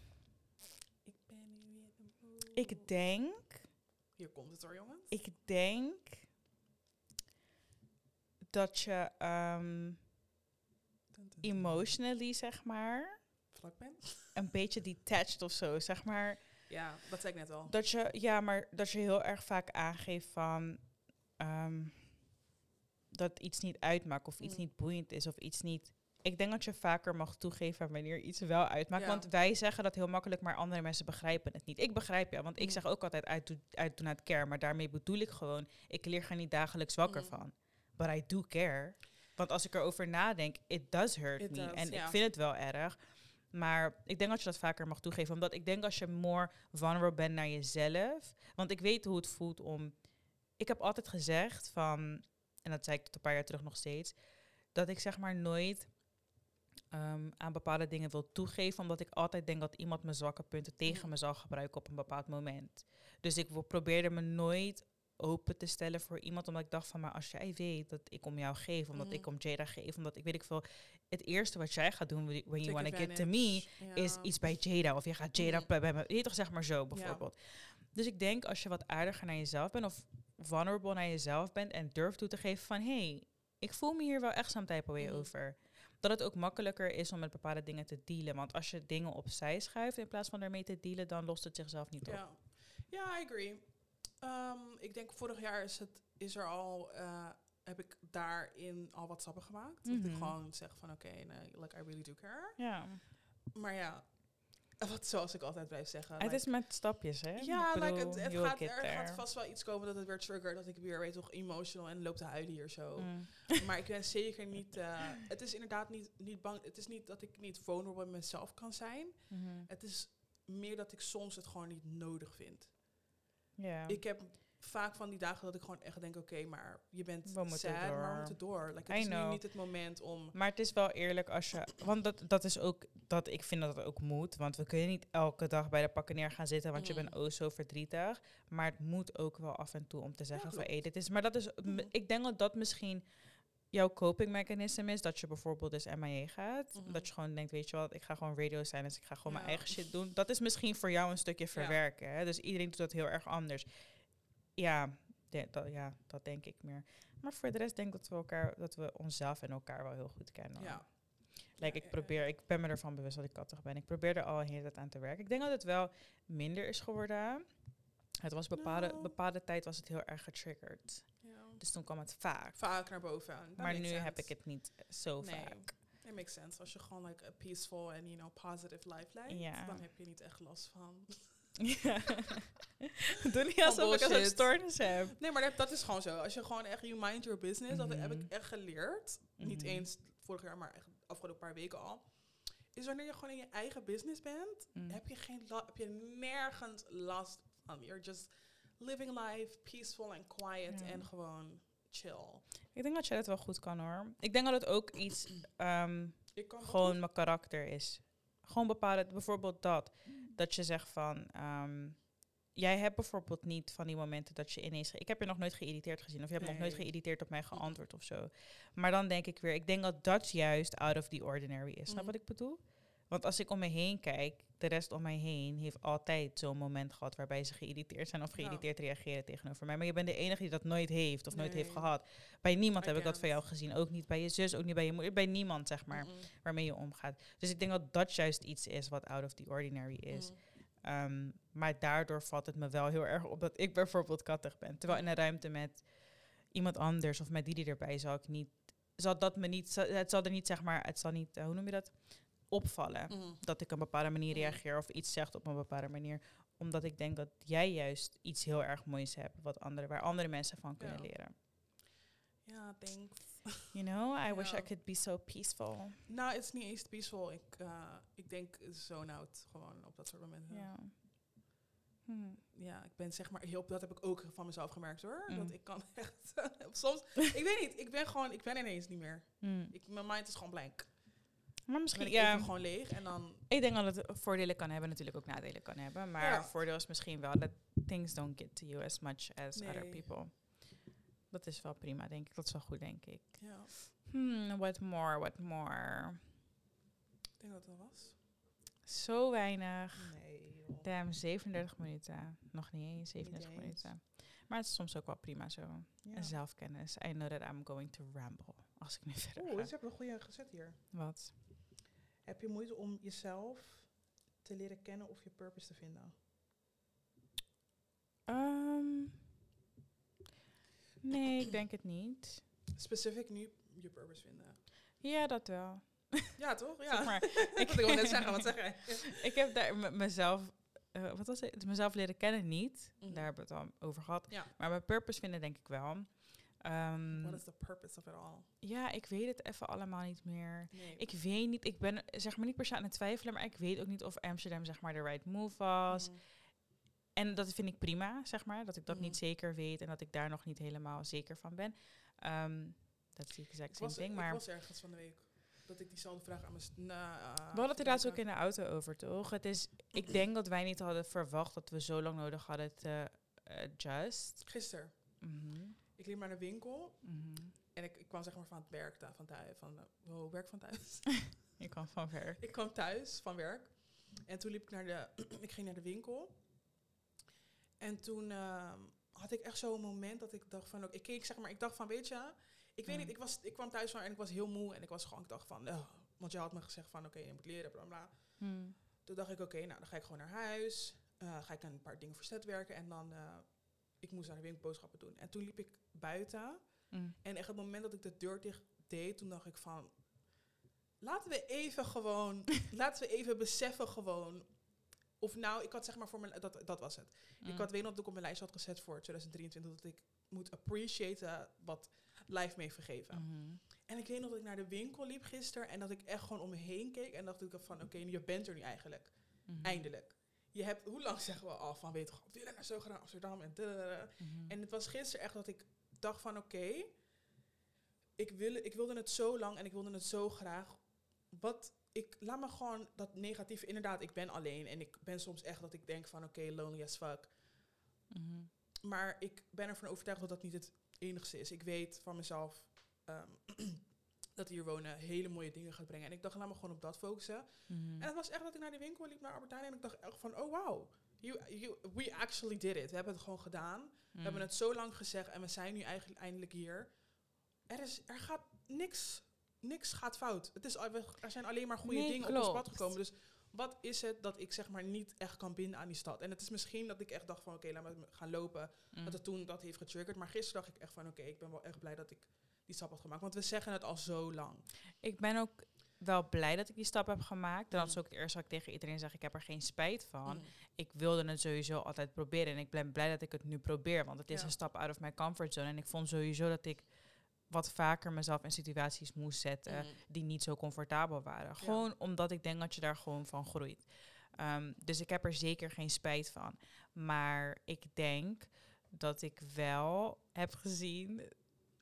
Ik ben nu in de mood. ik denk, Hier komt het hoor, jongens. ik denk dat je dun. emotionally, zeg maar, Vlak ben. een beetje detached of zo, zeg maar. Ja, dat zei ik net al. Dat je, ja, maar dat je heel erg vaak aangeeft van ehm, dat iets niet uitmaakt of iets Mm. niet boeiend is of iets niet. Ik denk dat je vaker mag toegeven wanneer iets wel uitmaakt. Ja. Want wij zeggen dat heel makkelijk, maar andere mensen begrijpen het niet. Ik begrijp je, want ik Mm. zeg ook altijd uit, do- uit doen uit care. Maar daarmee bedoel ik gewoon, ik leer er niet dagelijks wakker Mm. van. But I do care. Want als ik erover nadenk, it does hurt It me. does, en ja. ik vind het wel erg. Maar ik denk dat je dat vaker mag toegeven. Omdat ik denk als je more vulnerable bent naar jezelf. Want ik weet hoe het voelt om. Ik heb altijd gezegd van. En dat zei ik tot een paar jaar terug nog steeds. Dat ik zeg maar nooit ehm, aan bepaalde dingen wil toegeven. Omdat ik altijd denk dat iemand mijn zwakke punten tegen Mhm. me zal gebruiken op een bepaald moment. Dus ik probeerde me nooit open te stellen voor iemand. Omdat ik dacht van, maar als jij weet dat ik om jou geef, omdat Mhm. ik om Jada geef, omdat ik weet ik veel, het eerste wat jij gaat doen when you Take want to get to me, is iets bij Jada. Of je gaat Jada Mhm. bij me. Je toch zeg maar zo bijvoorbeeld. Dus ik denk als je wat aardiger naar jezelf bent of vulnerable naar jezelf bent en durft toe te geven van hey, ik voel me hier wel echt some type way Mhm. over. Dat het ook makkelijker is om met bepaalde dingen te dealen. Want als je dingen opzij schuift in plaats van ermee te dealen, dan lost het zichzelf niet op. Ja, ja I agree. Ehm, ik denk vorig jaar is, het, is er al, eh, heb ik daarin al wat stappen gemaakt. Dat ik Mhm. gewoon zeg van oké, nee, like I really do care. Ja. Maar ja, wat zoals ik altijd blijf zeggen. Het like- is met stapjes, hè? ja, like, het, het gaat, er gaat vast wel iets komen dat het weer triggert. Dat ik weer, weet toch, emotional en loop te huilen hier zo. Mm. Maar ik ben zeker niet... eh, het is inderdaad niet, niet bang... Het is niet dat ik niet vulnerable met mezelf kan zijn. Mhm. Het is meer dat ik soms het gewoon niet nodig vind. Ja. Ik heb vaak van die dagen dat ik gewoon echt denk... Oké, maar je bent We moeten sad, maar door. we moeten door. Like, I het is nu niet het moment om... Maar het is wel eerlijk als je. Want dat, dat is ook. Dat ik vind dat het ook moet. Want we kunnen niet elke dag bij de pakken neer gaan zitten. Want je Mm. bent oh zo verdrietig. Maar het moet ook wel af en toe om te zeggen van hey, dit is. Maar dat is. m- Mhm. Ik denk dat dat misschien jouw coping mechanism is. Dat je bijvoorbeeld dus MIA gaat. Mhm. Dat je gewoon denkt, weet je wat, ik ga gewoon radio zijn. Dus ik ga gewoon mijn eigen shit doen. Dat is misschien voor jou een stukje verwerken. Hè? Dus iedereen doet dat heel erg anders. Ja, de- dat, ja, dat denk ik meer. Maar voor de rest denk ik dat we elkaar, dat we onszelf en elkaar wel heel goed kennen. Ja. Like, ik probeer, ik ben me ervan bewust dat ik kattig ben. Ik probeer er al een hele tijd aan te werken. Ik denk dat het wel minder is geworden. Het was bepaalde, Nou. bepaalde tijd was het heel erg getriggerd. ja. Dus toen kwam het vaak. Vaak naar boven. aan. Maar nu heb ik het niet zo Nee. vaak. It makes sense. Als je gewoon like a peaceful and you know positive life leidt, Ja. dan heb je niet echt last van. Ja. Doe niet alsof ik een stoornis heb. Nee, maar dat, dat is gewoon zo. Als je gewoon echt you mind your business, dat heb Mhm. ik echt geleerd. Niet Mhm. eens vorig jaar, maar echt de afgelopen paar weken al. Is wanneer je gewoon in je eigen business bent, Mm. heb je geen heb je nergens last van. You're just living life peaceful and quiet en gewoon chill. Ik denk dat jij dat wel goed kan hoor. Ik denk dat het ook iets ehm, gewoon mijn karakter is. Gewoon bepaalde, bijvoorbeeld dat. Dat je zegt van, ehm, jij hebt bijvoorbeeld niet van die momenten dat je ineens... Ik heb je nog nooit geïrriteerd gezien of je hebt nog nooit geïrriteerd op mij geantwoord of zo. Maar dan denk ik weer, ik denk dat dat juist out of the ordinary is. Snap Mhm. wat ik bedoel? Want als ik om me heen kijk, de rest om mij heen heeft altijd zo'n moment gehad waarbij ze geïrriteerd zijn of Ja. geïrriteerd reageren tegenover mij. Maar je bent de enige die dat nooit heeft of nooit heeft gehad. Bij niemand heb ik dat van jou gezien. Ook niet bij je zus, ook niet bij je moeder. Bij niemand, zeg maar, waarmee je omgaat. Dus ik denk dat dat juist iets is wat out of the ordinary is. Mm. Ehm, maar daardoor valt het me wel heel erg op dat ik bijvoorbeeld kattig ben. Terwijl in een ruimte met iemand anders of met die die erbij zal ik niet, zal dat me niet, het zal er niet zeg maar, het zal niet, eh, hoe noem je dat, opvallen. Mm. Dat ik een bepaalde manier Mm. reageer of iets zegt op een bepaalde manier. Omdat ik denk dat jij juist iets heel erg moois hebt wat andere, waar andere mensen van kunnen Ja. leren. Ja, thanks. You know, I wish I could be so peaceful. Nou, het is niet eens peaceful. Ik, eh, ik denk zo'n out gewoon op dat soort momenten. Ja. Hm. Ja, ik ben zeg maar heel, dat heb ik ook van mezelf gemerkt hoor. Mm. Dat ik kan echt, soms, ik weet niet, ik ben gewoon, ik ben ineens niet meer. Hm. Ik, mijn mind is gewoon blank. Maar misschien, ja. even gewoon leeg en dan, Ik denk dat het voordelen kan hebben, natuurlijk ook nadelen kan hebben. Maar Ja. voordeel is misschien wel dat things don't get to you as much as other people. Dat is wel prima, denk ik. Dat is wel goed, denk ik. ja, Hmm, what more, what more? ik denk dat het was. Zo weinig. Nee joh. Damn, 37 minuten. Nog niet eens, 37 eens. minuten. Maar het is soms ook wel prima zo. Ja. En zelfkennis. I know that I'm going to ramble. Als ik nu verder Oeh, ga. dus heb je een goede gezet hier. Wat? Heb je moeite om jezelf te leren kennen of je purpose te vinden? Ehm, nee, ik denk het niet. Specific nu je purpose vinden. Ja, dat wel. Ja, toch? Zeg Ja. maar, ik wilde net zeggen, wat zeg jij? ik heb daar me- mezelf, eh, wat was het? Mezelf leren kennen niet. Mhm. Daar hebben we het al over gehad. Ja. Maar mijn purpose vinden denk ik wel. Ehm, What is the purpose of it all? ja, ik weet het even allemaal niet meer. Nee. Ik weet niet, ik ben eh, zeg maar niet per se aan het twijfelen, maar ik weet ook niet of Amsterdam zeg maar de right move was. Mhm. En dat vind ik prima, zeg maar, dat ik dat niet zeker weet en dat ik daar nog niet helemaal zeker van ben. Ehm dat zie ik exact Ik same thing, ik maar was ergens van de week dat ik diezelfde vraag aan mijn... Na, we hadden het inderdaad ook in de auto over, toch? Het is, ik denk dat wij niet hadden verwacht dat we zo lang nodig hadden te adjust. Gisteren. Mhm, Ik liep naar de winkel mhm. en ik, ik kwam zeg maar van het werk daar, van thuis. Van, eh, wow, werk van thuis. Je kwam van ver. ik kwam thuis van werk en toen liep ik naar de... ik ging naar de winkel. En toen ehm, had ik echt zo'n moment dat ik dacht van... ook- Ik keek zeg maar, ik dacht van, weet je... Ik weet Mm. niet, ik, was, ik kwam thuis van en ik was heel moe en ik was gewoon, ik dacht van... "Ugh." want je had me gezegd van, oké, je moet leren, bla bla. Hmm. Toen dacht ik, oké, nou dan ga ik gewoon naar huis. eh, ga ik aan een paar dingen verzet werken. En dan, eh, ik moest naar de winkel boodschappen doen. En toen liep ik buiten. Mm. En echt het moment dat ik de deur dicht deed, toen dacht ik van... Laten we even gewoon, laten we even beseffen gewoon... Of nou, ik had zeg maar voor mijn, dat, dat was het. Ik Mm. had weet nog dat ik op mijn lijst had gezet voor 2023 dat ik moet appreciëten wat life me heeft gegeven. Mhm. En ik weet nog dat ik naar de winkel liep gisteren en dat ik echt gewoon om me heen keek en dacht ik van oké, je bent er nu eigenlijk. Mhm. Eindelijk. Je hebt, hoe lang zeggen we al van, weet je, willen naar zo graag Amsterdam en. Mhm. En het was gisteren echt dat ik dacht van, oké, ik, wil, ik wilde het zo lang en ik wilde het zo graag. Wat, ik, laat me gewoon dat negatieve, inderdaad, ik ben alleen en ik ben soms echt dat ik denk van, oké, lonely as fuck. Mhm. Maar ik ben ervan overtuigd dat dat niet het enigste is. Ik weet van mezelf ehm, dat hier wonen hele mooie dingen gaat brengen. En ik dacht, laat me gewoon op dat focussen. Mhm. En het was echt dat ik naar de winkel liep, naar Albertijn. En ik dacht echt van, oh wow, you, you, we actually did it. We hebben het gewoon gedaan. We hebben het zo lang gezegd en we zijn nu eigenlijk eindelijk hier. Er, is, er gaat niks, niks gaat fout. Het is, er zijn alleen maar goede Nee, dingen op ons pad gekomen. Dus wat is het dat ik zeg maar niet echt kan binden aan die stad? En het is misschien dat ik echt dacht van, oké, laat me gaan lopen. Mm. Dat het toen dat heeft getriggerd. Maar gisteren dacht ik echt van, oké, ik ben wel echt blij dat ik die stap had gemaakt. Want we zeggen het al zo lang. Ik ben ook wel blij dat ik die stap heb gemaakt. Dat is Mm. ook het eerste wat ik tegen iedereen zeg. Ik heb er geen spijt van. Mm. Ik wilde het sowieso altijd proberen. En ik ben blij dat ik het nu probeer. Want het is Ja. een stap out of my comfort zone. En ik vond sowieso dat ik wat vaker mezelf in situaties moest zetten Mm. die niet zo comfortabel waren. Gewoon omdat ik denk dat je daar gewoon van groeit. Ehm, dus ik heb er zeker geen spijt van. Maar ik denk dat ik wel heb gezien,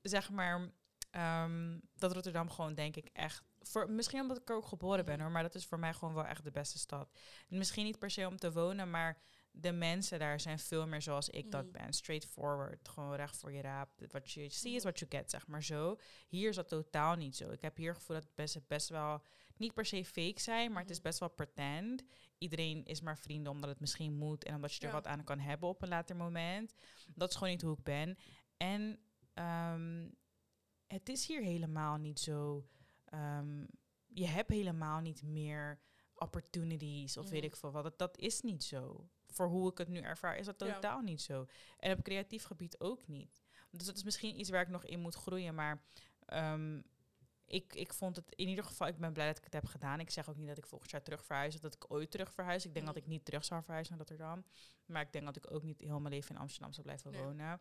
zeg maar, ehm, dat Rotterdam gewoon denk ik echt. Voor, misschien omdat ik er ook geboren ben hoor, maar dat is voor mij gewoon wel echt de beste stad. Misschien niet per se om te wonen, maar de mensen daar zijn veel meer zoals ik dat Mhm. ben. Straightforward, gewoon recht voor je raap. Wat je ziet is Mhm. wat je get, zeg maar zo. Hier is dat totaal niet zo. Ik heb hier het gevoel dat het best, best wel niet per se fake zijn, maar het is Mhm. best wel pretend. Iedereen is maar vrienden omdat het misschien moet en omdat je er Ja. wat aan kan hebben op een later moment. Dat is gewoon niet hoe ik ben. En ehm, het is hier helemaal niet zo. ehm, je hebt helemaal niet meer opportunities of weet Mhm. ik veel wat. Dat, dat is niet zo. Voor hoe ik het nu ervaar, is dat Ja. totaal niet zo. En op creatief gebied ook niet. Dus dat is misschien iets waar ik nog in moet groeien. Maar ehm, ik, ik vond het in ieder geval, ik ben blij dat ik het heb gedaan. Ik zeg ook niet dat ik volgend jaar terug verhuis of dat ik ooit terug verhuis. Ik denk Mhm. dat ik niet terug zou verhuizen naar Rotterdam. Maar ik denk dat ik ook niet heel mijn leven in Amsterdam zou blijven Nee. wonen.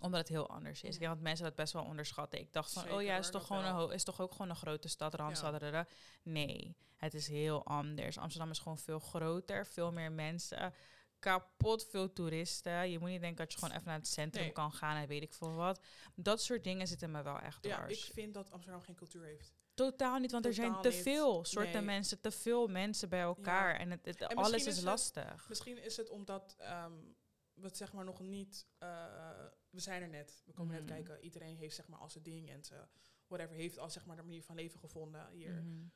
Omdat het heel anders is. Ik denk dat mensen dat best wel onderschatten. Ik dacht van, oh ja, is toch, gewoon een is toch ook gewoon een grote stad, Randstad. dadada. Nee, het is heel anders. Amsterdam is gewoon veel groter, veel meer mensen. Kapot veel toeristen. Je moet niet denken dat je gewoon even naar het centrum Nee. kan gaan en weet ik veel wat. Dat soort dingen zitten me wel echt ja, dwars. ik vind dat Amsterdam geen cultuur heeft. Totaal niet, want er zijn te veel soorten Nee. mensen, te veel mensen bij elkaar. En, het, het- En alles is, is het- lastig. Misschien is het omdat ehm, we het zeg maar nog niet... eh, we zijn er net. We komen net kijken. Iedereen heeft zeg maar al zijn ding en ze, whatever, heeft al zeg maar de manier van leven gevonden hier. Mhm.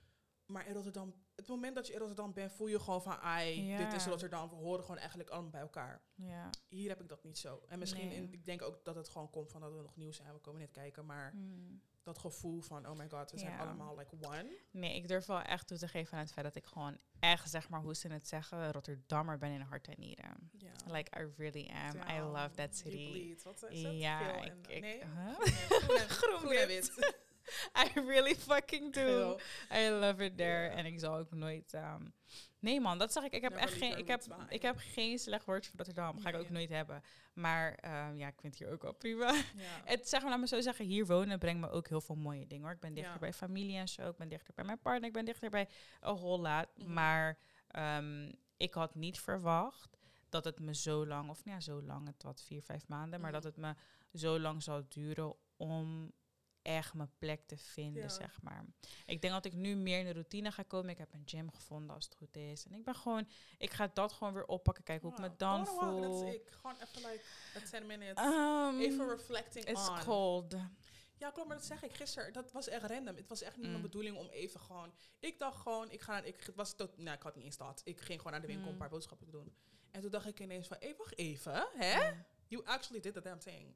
Maar in Rotterdam, het moment dat je in Rotterdam bent, voel je gewoon van, ai, Ja. dit is Rotterdam. We horen gewoon eigenlijk allemaal bij elkaar. Ja. Hier heb ik dat niet zo. En misschien, Nee. in, ik denk ook dat het gewoon komt van dat we nog nieuw zijn. We komen net kijken, maar Mhm. Dat gevoel van, oh my god, we zijn Ja. allemaal like one. Nee, ik durf wel echt toe te geven aan het feit dat ik gewoon echt, zeg maar, hoe ze het zeggen, Rotterdammer ben in hart en nieren. Ja. Like, I really am. I love that city. bleed. Wat is? Ja, ik- ik- nee? huh? Groen en- Groen groen en wit. I really fucking do. I love it there. Ja. En ik zal ook nooit... ehm, nee man, dat zeg ik. Ik heb Never echt geen... Ik heb, ik heb geen slecht woordje voor Rotterdam. Ga ik ook nooit hebben. Maar ehm, ja, ik vind het hier ook wel prima. Het, zeg maar, laat me zo zeggen, hier wonen brengt me ook heel veel mooie dingen hoor. Ik ben dichter bij familie en zo. Ik ben dichter bij mijn partner. Ik ben dichter bij een whole lot. Mhm. Maar ehm, ik had niet verwacht dat het me zo lang, of nou ja, zo lang, het wat vier, vijf maanden, maar dat Mhm. het me zo lang zou duren om echt mijn plek te vinden, Ja. zeg maar. Ik denk dat ik nu meer in de routine ga komen. Ik heb een gym gevonden als het goed is. En ik ben gewoon, ik ga dat gewoon weer oppakken, kijken hoe ik me dan walk, voel. That's ik. Gewoon even like a 10 minutes. Um, even reflecting it's on. cold. Ja, klopt, maar dat zeg ik gisteren. Dat was echt random. Het was echt niet Mm. mijn bedoeling om even gewoon... Ik dacht gewoon, ik ga... Ik was tot, nou, ik had niet eens dat. Ik ging gewoon naar de winkel Mm. een paar boodschappen doen. En toen dacht ik ineens van, hé, wacht even, hè? Ja. You actually did the damn thing.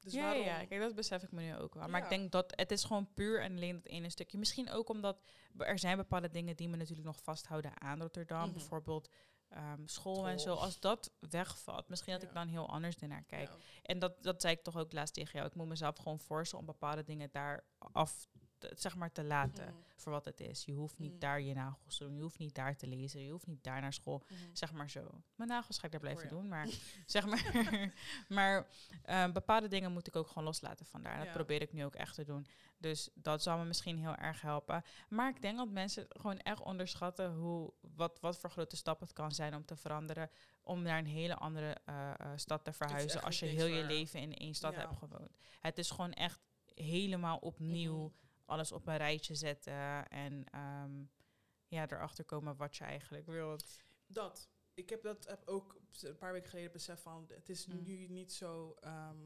Dus ja, waarom? ja, kijk, dat besef ik me nu ook wel. Maar ik denk dat het is gewoon puur en alleen dat ene stukje. Misschien ook omdat er zijn bepaalde dingen die me natuurlijk nog vasthouden aan Rotterdam. Mhm. Bijvoorbeeld ehm, school, en zo. Als dat wegvalt, misschien dat Ja. ik dan heel anders ernaar kijk. En dat, dat zei ik toch ook laatst tegen jou. Ik moet mezelf gewoon forcen om bepaalde dingen daar af te- zeg maar te laten Mhm. voor wat het is. Je hoeft niet Mhm. daar je nagels te doen. Je hoeft niet daar te lezen. Je hoeft niet daar naar school. Mhm. Zeg maar zo. Mijn nagels ga ik daar blijven Oh ja. doen. Maar zeg maar. maar eh, bepaalde dingen moet ik ook gewoon loslaten vandaar. Dat Ja. probeer ik nu ook echt te doen. Dus dat zal me misschien heel erg helpen. Maar ik denk dat mensen gewoon echt onderschatten hoe, wat, wat voor grote stap het kan zijn om te veranderen. Om naar een hele andere eh, eh, stad te verhuizen. Als je heel je leven in één stad Ja. hebt gewoond. Het is gewoon echt helemaal opnieuw. Alles op een rijtje zetten. En ehm, ja, erachter komen wat je eigenlijk wilt. Dat. Ik heb dat heb ook een paar weken geleden beseft van, het is Mm. nu niet zo... ehm,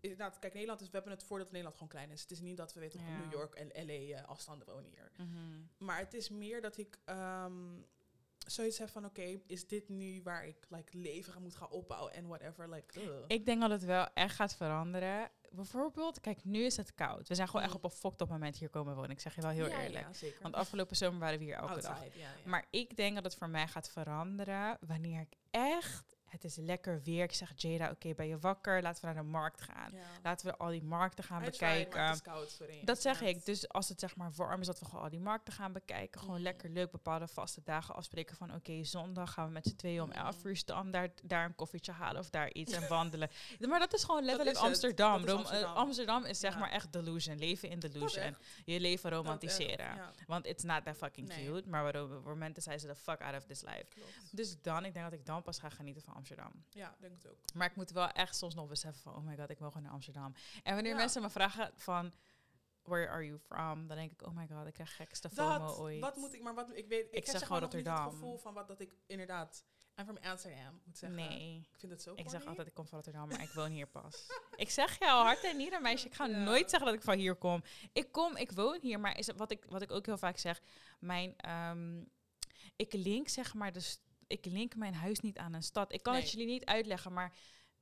inderdaad, kijk, Nederland is, we hebben het voordeel dat Nederland gewoon klein is. Het is niet dat we weten of Ja. New York en LA eh, afstanden wonen hier. Mhm. Maar het is meer dat ik ehm, zoiets heb van, oké, is dit nu waar ik like, leven moet gaan opbouwen en whatever. Like, ugh. Ik denk dat het wel echt gaat veranderen. Bijvoorbeeld, kijk, nu is het koud. We zijn gewoon echt Mm. op een fokt op moment hier komen wonen. Ik zeg je wel heel Ja, eerlijk. Ja, zeker. Want afgelopen zomer waren we hier elke dag. Outside, ja, ja. Maar ik denk dat het voor mij gaat veranderen wanneer ik echt... Het is lekker weer. Ik zeg, Jada, oké, ben je wakker? Laten we naar de markt gaan. ja. Laten we al die markten gaan bekijken. koud. Dat zeg ik. Dus als het zeg maar warm is, dat we gewoon al die markten gaan bekijken. Gewoon Mhm. lekker leuk bepaalde vaste dagen afspreken van... oké, zondag gaan we met z'n tweeën om Mhm. 11 uur standaard daar een koffietje halen of daar iets en wandelen. maar dat is gewoon letterlijk is. Amsterdam. Is eh, Amsterdam. Amsterdam is zeg Ja. maar echt delusion. Leven in delusion. Je leven romantiseren. ja, Want it's not that fucking Nee. cute. Maar we romanticizeren the fuck out of this life. klopt. Dus dan, ik denk dat ik dan pas ga genieten van Amsterdam. Ja, denk het ook. Maar ik moet wel echt soms nog beseffen van, oh my god, ik wil gewoon naar Amsterdam. En wanneer Ja. mensen me vragen van, where are you from? Dan denk ik, oh my god, ik krijg gekste FOMO Dat, ooit. wat moet ik, maar wat ik weet, ik, zeg gewoon nog niet het Rotterdam. gevoel van wat dat ik inderdaad I'm from Amsterdam, moet zeggen. Nee. Ik vind het zo Ik zeg altijd, ik kom van Rotterdam, maar ik woon hier pas. ik zeg jou hart en nieren, meisje. Ik ga Ja. nooit zeggen dat ik van hier kom. Ik kom, ik woon hier, maar is het, wat, ik, wat ik ook heel vaak zeg, mijn, ehm, ik link zeg maar, dus ik link mijn huis niet aan een stad. Ik kan het jullie niet uitleggen, maar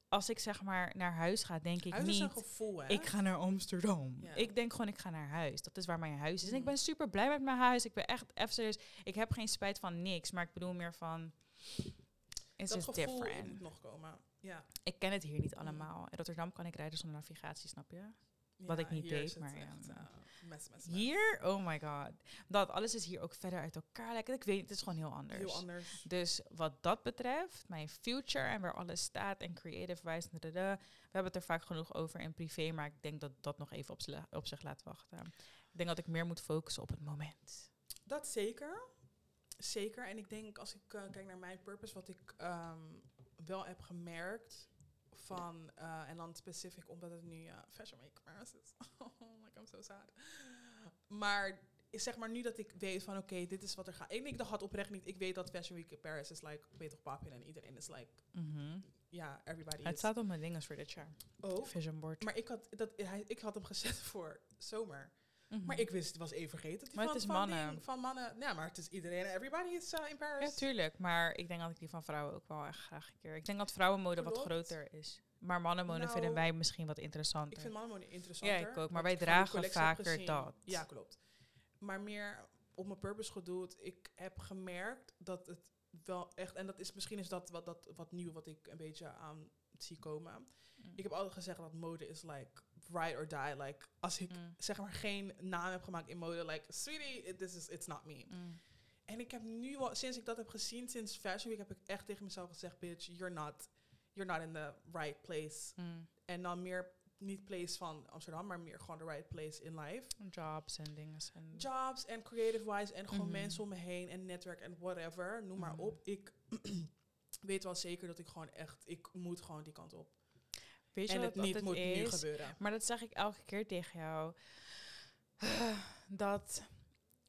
als ik zeg maar naar huis ga, denk ik Huis is een niet. gevoel, hè? Ik ga naar Amsterdam. Ja. Ik denk gewoon, ik ga naar huis. Dat is waar mijn huis is. En ik Mhm. ben super blij met mijn huis. Ik ben echt even serieus. Ik heb geen spijt van niks, maar ik bedoel meer van. It's dat just gevoel different. moet nog komen. Ja. Ik ken het hier niet allemaal. In Rotterdam kan ik rijden zonder navigatie, snap je? Wat Ja, ik niet deed, maar echt, nou. eh, mes, mes, mes. Hier, oh my god. Dat alles is hier ook verder uit elkaar. Lekker. Ik weet, het is gewoon heel anders. Heel anders. Dus wat dat betreft, mijn future en waar alles staat en creative wijs, dadada, we hebben het er vaak genoeg over in privé, maar ik denk dat dat nog even op zich laat wachten. Ik denk dat ik meer moet focussen op het moment. Dat zeker. Zeker. En ik denk, als ik eh, kijk naar mijn purpose, wat ik ehm, wel heb gemerkt van, eh, en dan specifiek omdat het nu eh, Fashion Week Paris is. oh, like I'm so sad. Maar zeg maar nu dat ik weet van, oké, dit is wat er gaat. Ik, ik dacht oprecht niet, ik weet dat Fashion Week Paris is like, weet toch, papin en iedereen is like, ja, everybody Het is. staat op mijn dingen voor dit jaar. ook. Vision board. Maar ik had, dat, hij, ik had hem gezet voor zomer. Mhm. Maar ik wist, het was even vergeten. dat die Maar van, het is van mannen. van mannen. Ja, maar het is iedereen. Everybody is uh, in Paris. Ja, tuurlijk. Maar ik denk dat ik die van vrouwen ook wel echt graag een keer... Ik denk dat vrouwenmode wat groter is. Maar mannenmode Nou, vinden wij misschien wat interessanter. Ik vind mannenmode interessanter. Ja, ik ook, maar wij dragen vaker dat. Ja, klopt. Maar meer op mijn purpose gedoeld. Ik heb gemerkt dat het wel echt... En dat is misschien is dat wat, dat wat nieuw wat ik een beetje aan zie komen. Mm. Ik heb altijd gezegd dat mode is like ride or die. Like, als ik Mm. zeg maar geen naam heb gemaakt in mode, like, sweetie, it- this is, it's not me. Mm. En ik heb nu wel, sinds ik dat heb gezien, sinds Fashion Week, heb ik echt tegen mezelf gezegd, bitch, you're not, you're not in the right place. Mm. En dan meer, niet place van Amsterdam, maar meer gewoon the right place in life. Jobs en dingen. En Jobs en creative-wise en gewoon Mhm. mensen om me heen en netwerk en whatever, noem maar Mhm. op. Ik weet wel zeker dat ik gewoon echt, ik moet gewoon die kant op. Weet je en wat, het niet moet nu gebeuren. Maar dat zeg ik elke keer tegen jou. Dat,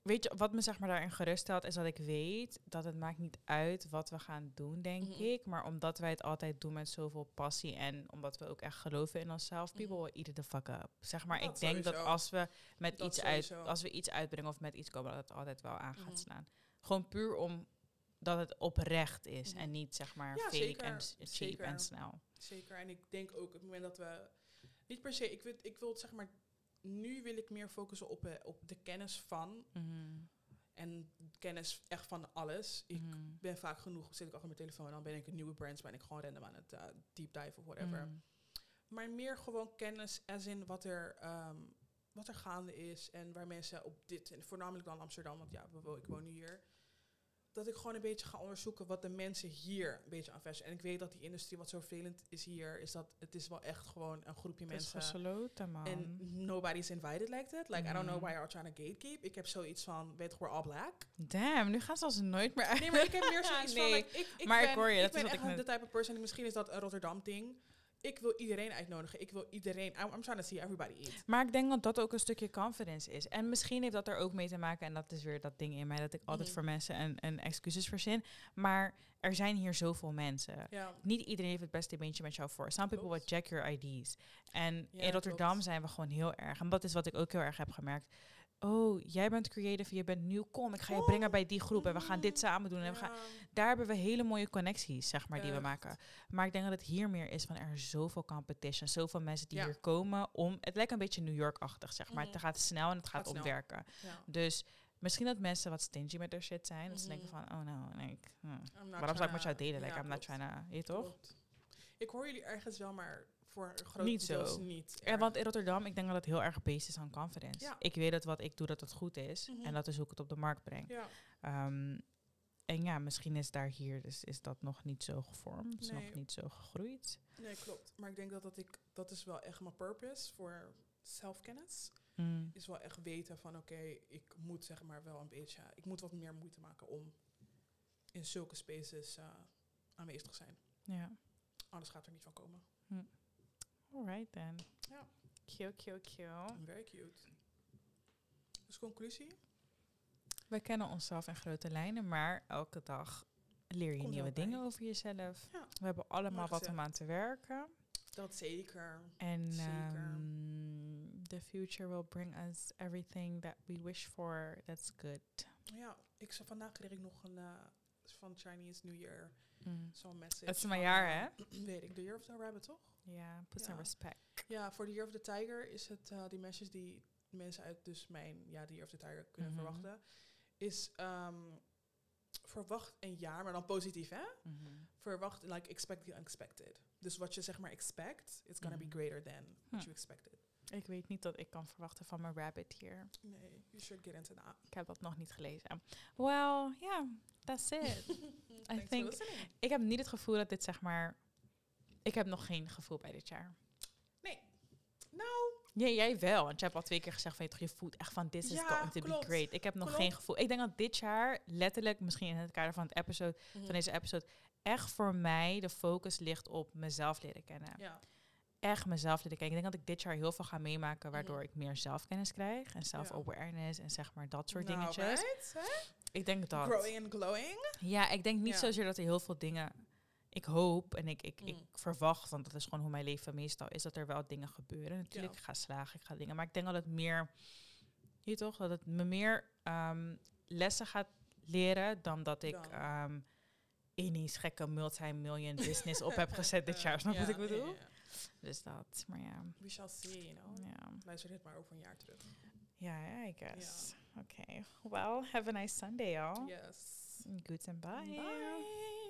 weet je, wat me zeg maar daarin geruststelt, is dat ik weet dat het maakt niet uit wat we gaan doen, denk Mhm. ik. Maar omdat wij het altijd doen met zoveel passie en omdat we ook echt geloven in onszelf, people Mhm. will eat the fuck up. Zeg maar, Dat ik denk dat als we met Dat iets uit, als we iets uitbrengen of met iets komen, dat het altijd wel aan gaat Mhm. slaan. Gewoon puur om dat het oprecht is Mhm. en niet zeg maar Ja, fake zeker. en cheap Zeker. en snel. Zeker. En ik denk ook op het moment dat we. Niet per se, ik wil, ik wil het zeg maar. Nu wil ik meer focussen op, eh, op de kennis van. Mhm. En kennis echt van alles. Ik Mhm. ben vaak genoeg, zit ik achter mijn telefoon. Dan ben ik een nieuwe brands, ben ik gewoon random aan het eh, deep dive of whatever. Mhm. Maar meer gewoon kennis, as in wat er, ehm, wat er gaande is. En waar mensen op dit, en voornamelijk dan Amsterdam, want ja, ik woon hier. Dat ik gewoon een beetje ga onderzoeken wat de mensen hier een beetje aan. En ik weet dat die industrie wat zo vervelend is hier, is dat het is wel echt gewoon een groepje Het is mensen. gesloten, man. En nobody's invited like that. Like, I don't know Mhm. why you're trying to gatekeep. Ik heb zoiets van, weet je, we're all black. Damn, nu gaan ze als nooit meer uit. Nee, maar ik heb meer zoiets Nee, van, like, ik, ik maar ik hoor je, dat is ben wat echt ik de type of person, misschien is dat een Rotterdam ding. Ik wil iedereen uitnodigen. Ik wil iedereen, I'm, I'm trying to see everybody eat. Maar ik denk dat dat ook een stukje confidence is. En misschien heeft dat er ook mee te maken, en dat is weer dat ding in mij, dat ik altijd Mhm. voor mensen een, een excuses verzin. Maar er zijn hier zoveel mensen. Niet iedereen heeft het beste beentje met jou voor. Some people will check your ID's. En in Rotterdam klopt. zijn we gewoon heel erg. En dat is wat ik ook heel erg heb gemerkt. Oh, jij bent creative, je bent nieuw. Kom, ik ga je brengen bij die groep. En we gaan dit Mm, samen doen. En we gaan, daar hebben we hele mooie connecties, zeg maar, die we maken. Maar ik denk dat het hier meer is van er is zoveel competition, zoveel mensen die Ja. hier komen om. Het lijkt een beetje New York-achtig, zeg maar. Mhm. Het gaat snel en het gaat, Gaat snel. om werken. Ja. Dus misschien dat mensen wat stingy met hun shit zijn. Dat ze denken Mhm. van, oh nou, nee, ik, hm, waarom zou ik met jou delen? Like, ja, I'm not trying to, je toch? Ik hoor jullie ergens wel, maar voor groot Niet zo. niet. Ja, want in Rotterdam, ik denk dat het heel erg based is aan confidence. Ja. Ik weet dat wat ik doe, dat het goed is. Mhm. En dat is hoe ik het op de markt breng. Ja, Ehm, en ja, misschien is daar hier, dus is dat nog niet zo gevormd, is Nee. nog niet zo gegroeid. nee, klopt. Maar ik denk dat, dat ik, dat is wel echt mijn purpose voor zelfkennis. Mm. Is wel echt weten van, oké, ik moet zeg maar wel een beetje, ik moet wat meer moeite maken om in zulke spaces eh, aanwezig te zijn. Ja. Anders gaat er niet van komen. Alright then. Ja. Cute, cute, cute. Very cute. Dus conclusie? We kennen onszelf in grote lijnen, maar elke dag leer je Komt nieuwe bij. dingen over jezelf. Ja. We hebben allemaal wat om aan te werken. Dat zeker. En Zeker. ehm, the future will bring us everything that we wish for. That's good. Ja, ik zou vandaag kreeg ik nog een eh, van Chinese New Year Mm. zo'n message. Het is mijn jaar, eh, hè? Weet ik, The Year of the Rabbit, toch? Ja, put some respect. Ja, voor The Year of the Tiger is het eh, die message die mensen uit dus mijn ja, The Year of the Tiger kunnen Mhm. verwachten. Is ehm, verwacht een jaar, maar dan positief, hè? Mhm. Verwacht, like, expect the unexpected. Dus wat je zeg maar expect, it's gonna Mhm. be greater than what Hm. you expected. Ik weet niet dat ik kan verwachten van mijn rabbit hier. Nee, you should get into that. Ik heb dat nog niet gelezen. Well, yeah, that's it. For think- ik heb niet het gevoel dat dit zeg maar... Ik heb nog geen gevoel bij dit jaar. Nou, Ja, jij wel. Want je hebt al twee keer gezegd van je, toch, je voelt echt van this is Ja, going to klopt. be great. Ik heb nog Klopt. geen gevoel. Ik denk dat dit jaar letterlijk, misschien in het kader van, het episode, Mhm. van deze episode, echt voor mij de focus ligt op mezelf leren kennen. ja. Echt mezelf leren kennen. Ik denk dat ik dit jaar heel veel ga meemaken, waardoor Mhm. ik meer zelfkennis krijg. En self-awareness en zeg maar dat soort Nou, dingetjes. right? Ik denk dat. Growing and glowing. Ja, ik denk niet zozeer dat er heel veel dingen. Ik hoop en ik, ik, ik Mm. verwacht, want dat is gewoon hoe mijn leven meestal is, dat er wel dingen gebeuren. Natuurlijk, Ja. ik ga slagen, ik ga dingen. Maar ik denk dat het meer, je toch, dat het me meer ehm, lessen gaat leren dan dat ik Dan. ehm ineens gekke multi-million business op heb gezet dit jaar. Snap je wat ik bedoel? Dus dat, maar ja. We shall see, you know. Ja, Luister dit maar over een jaar terug. ja, ja, I guess. Oké. Well, have a nice Sunday, y'all. Yes. Good and bye. Bye.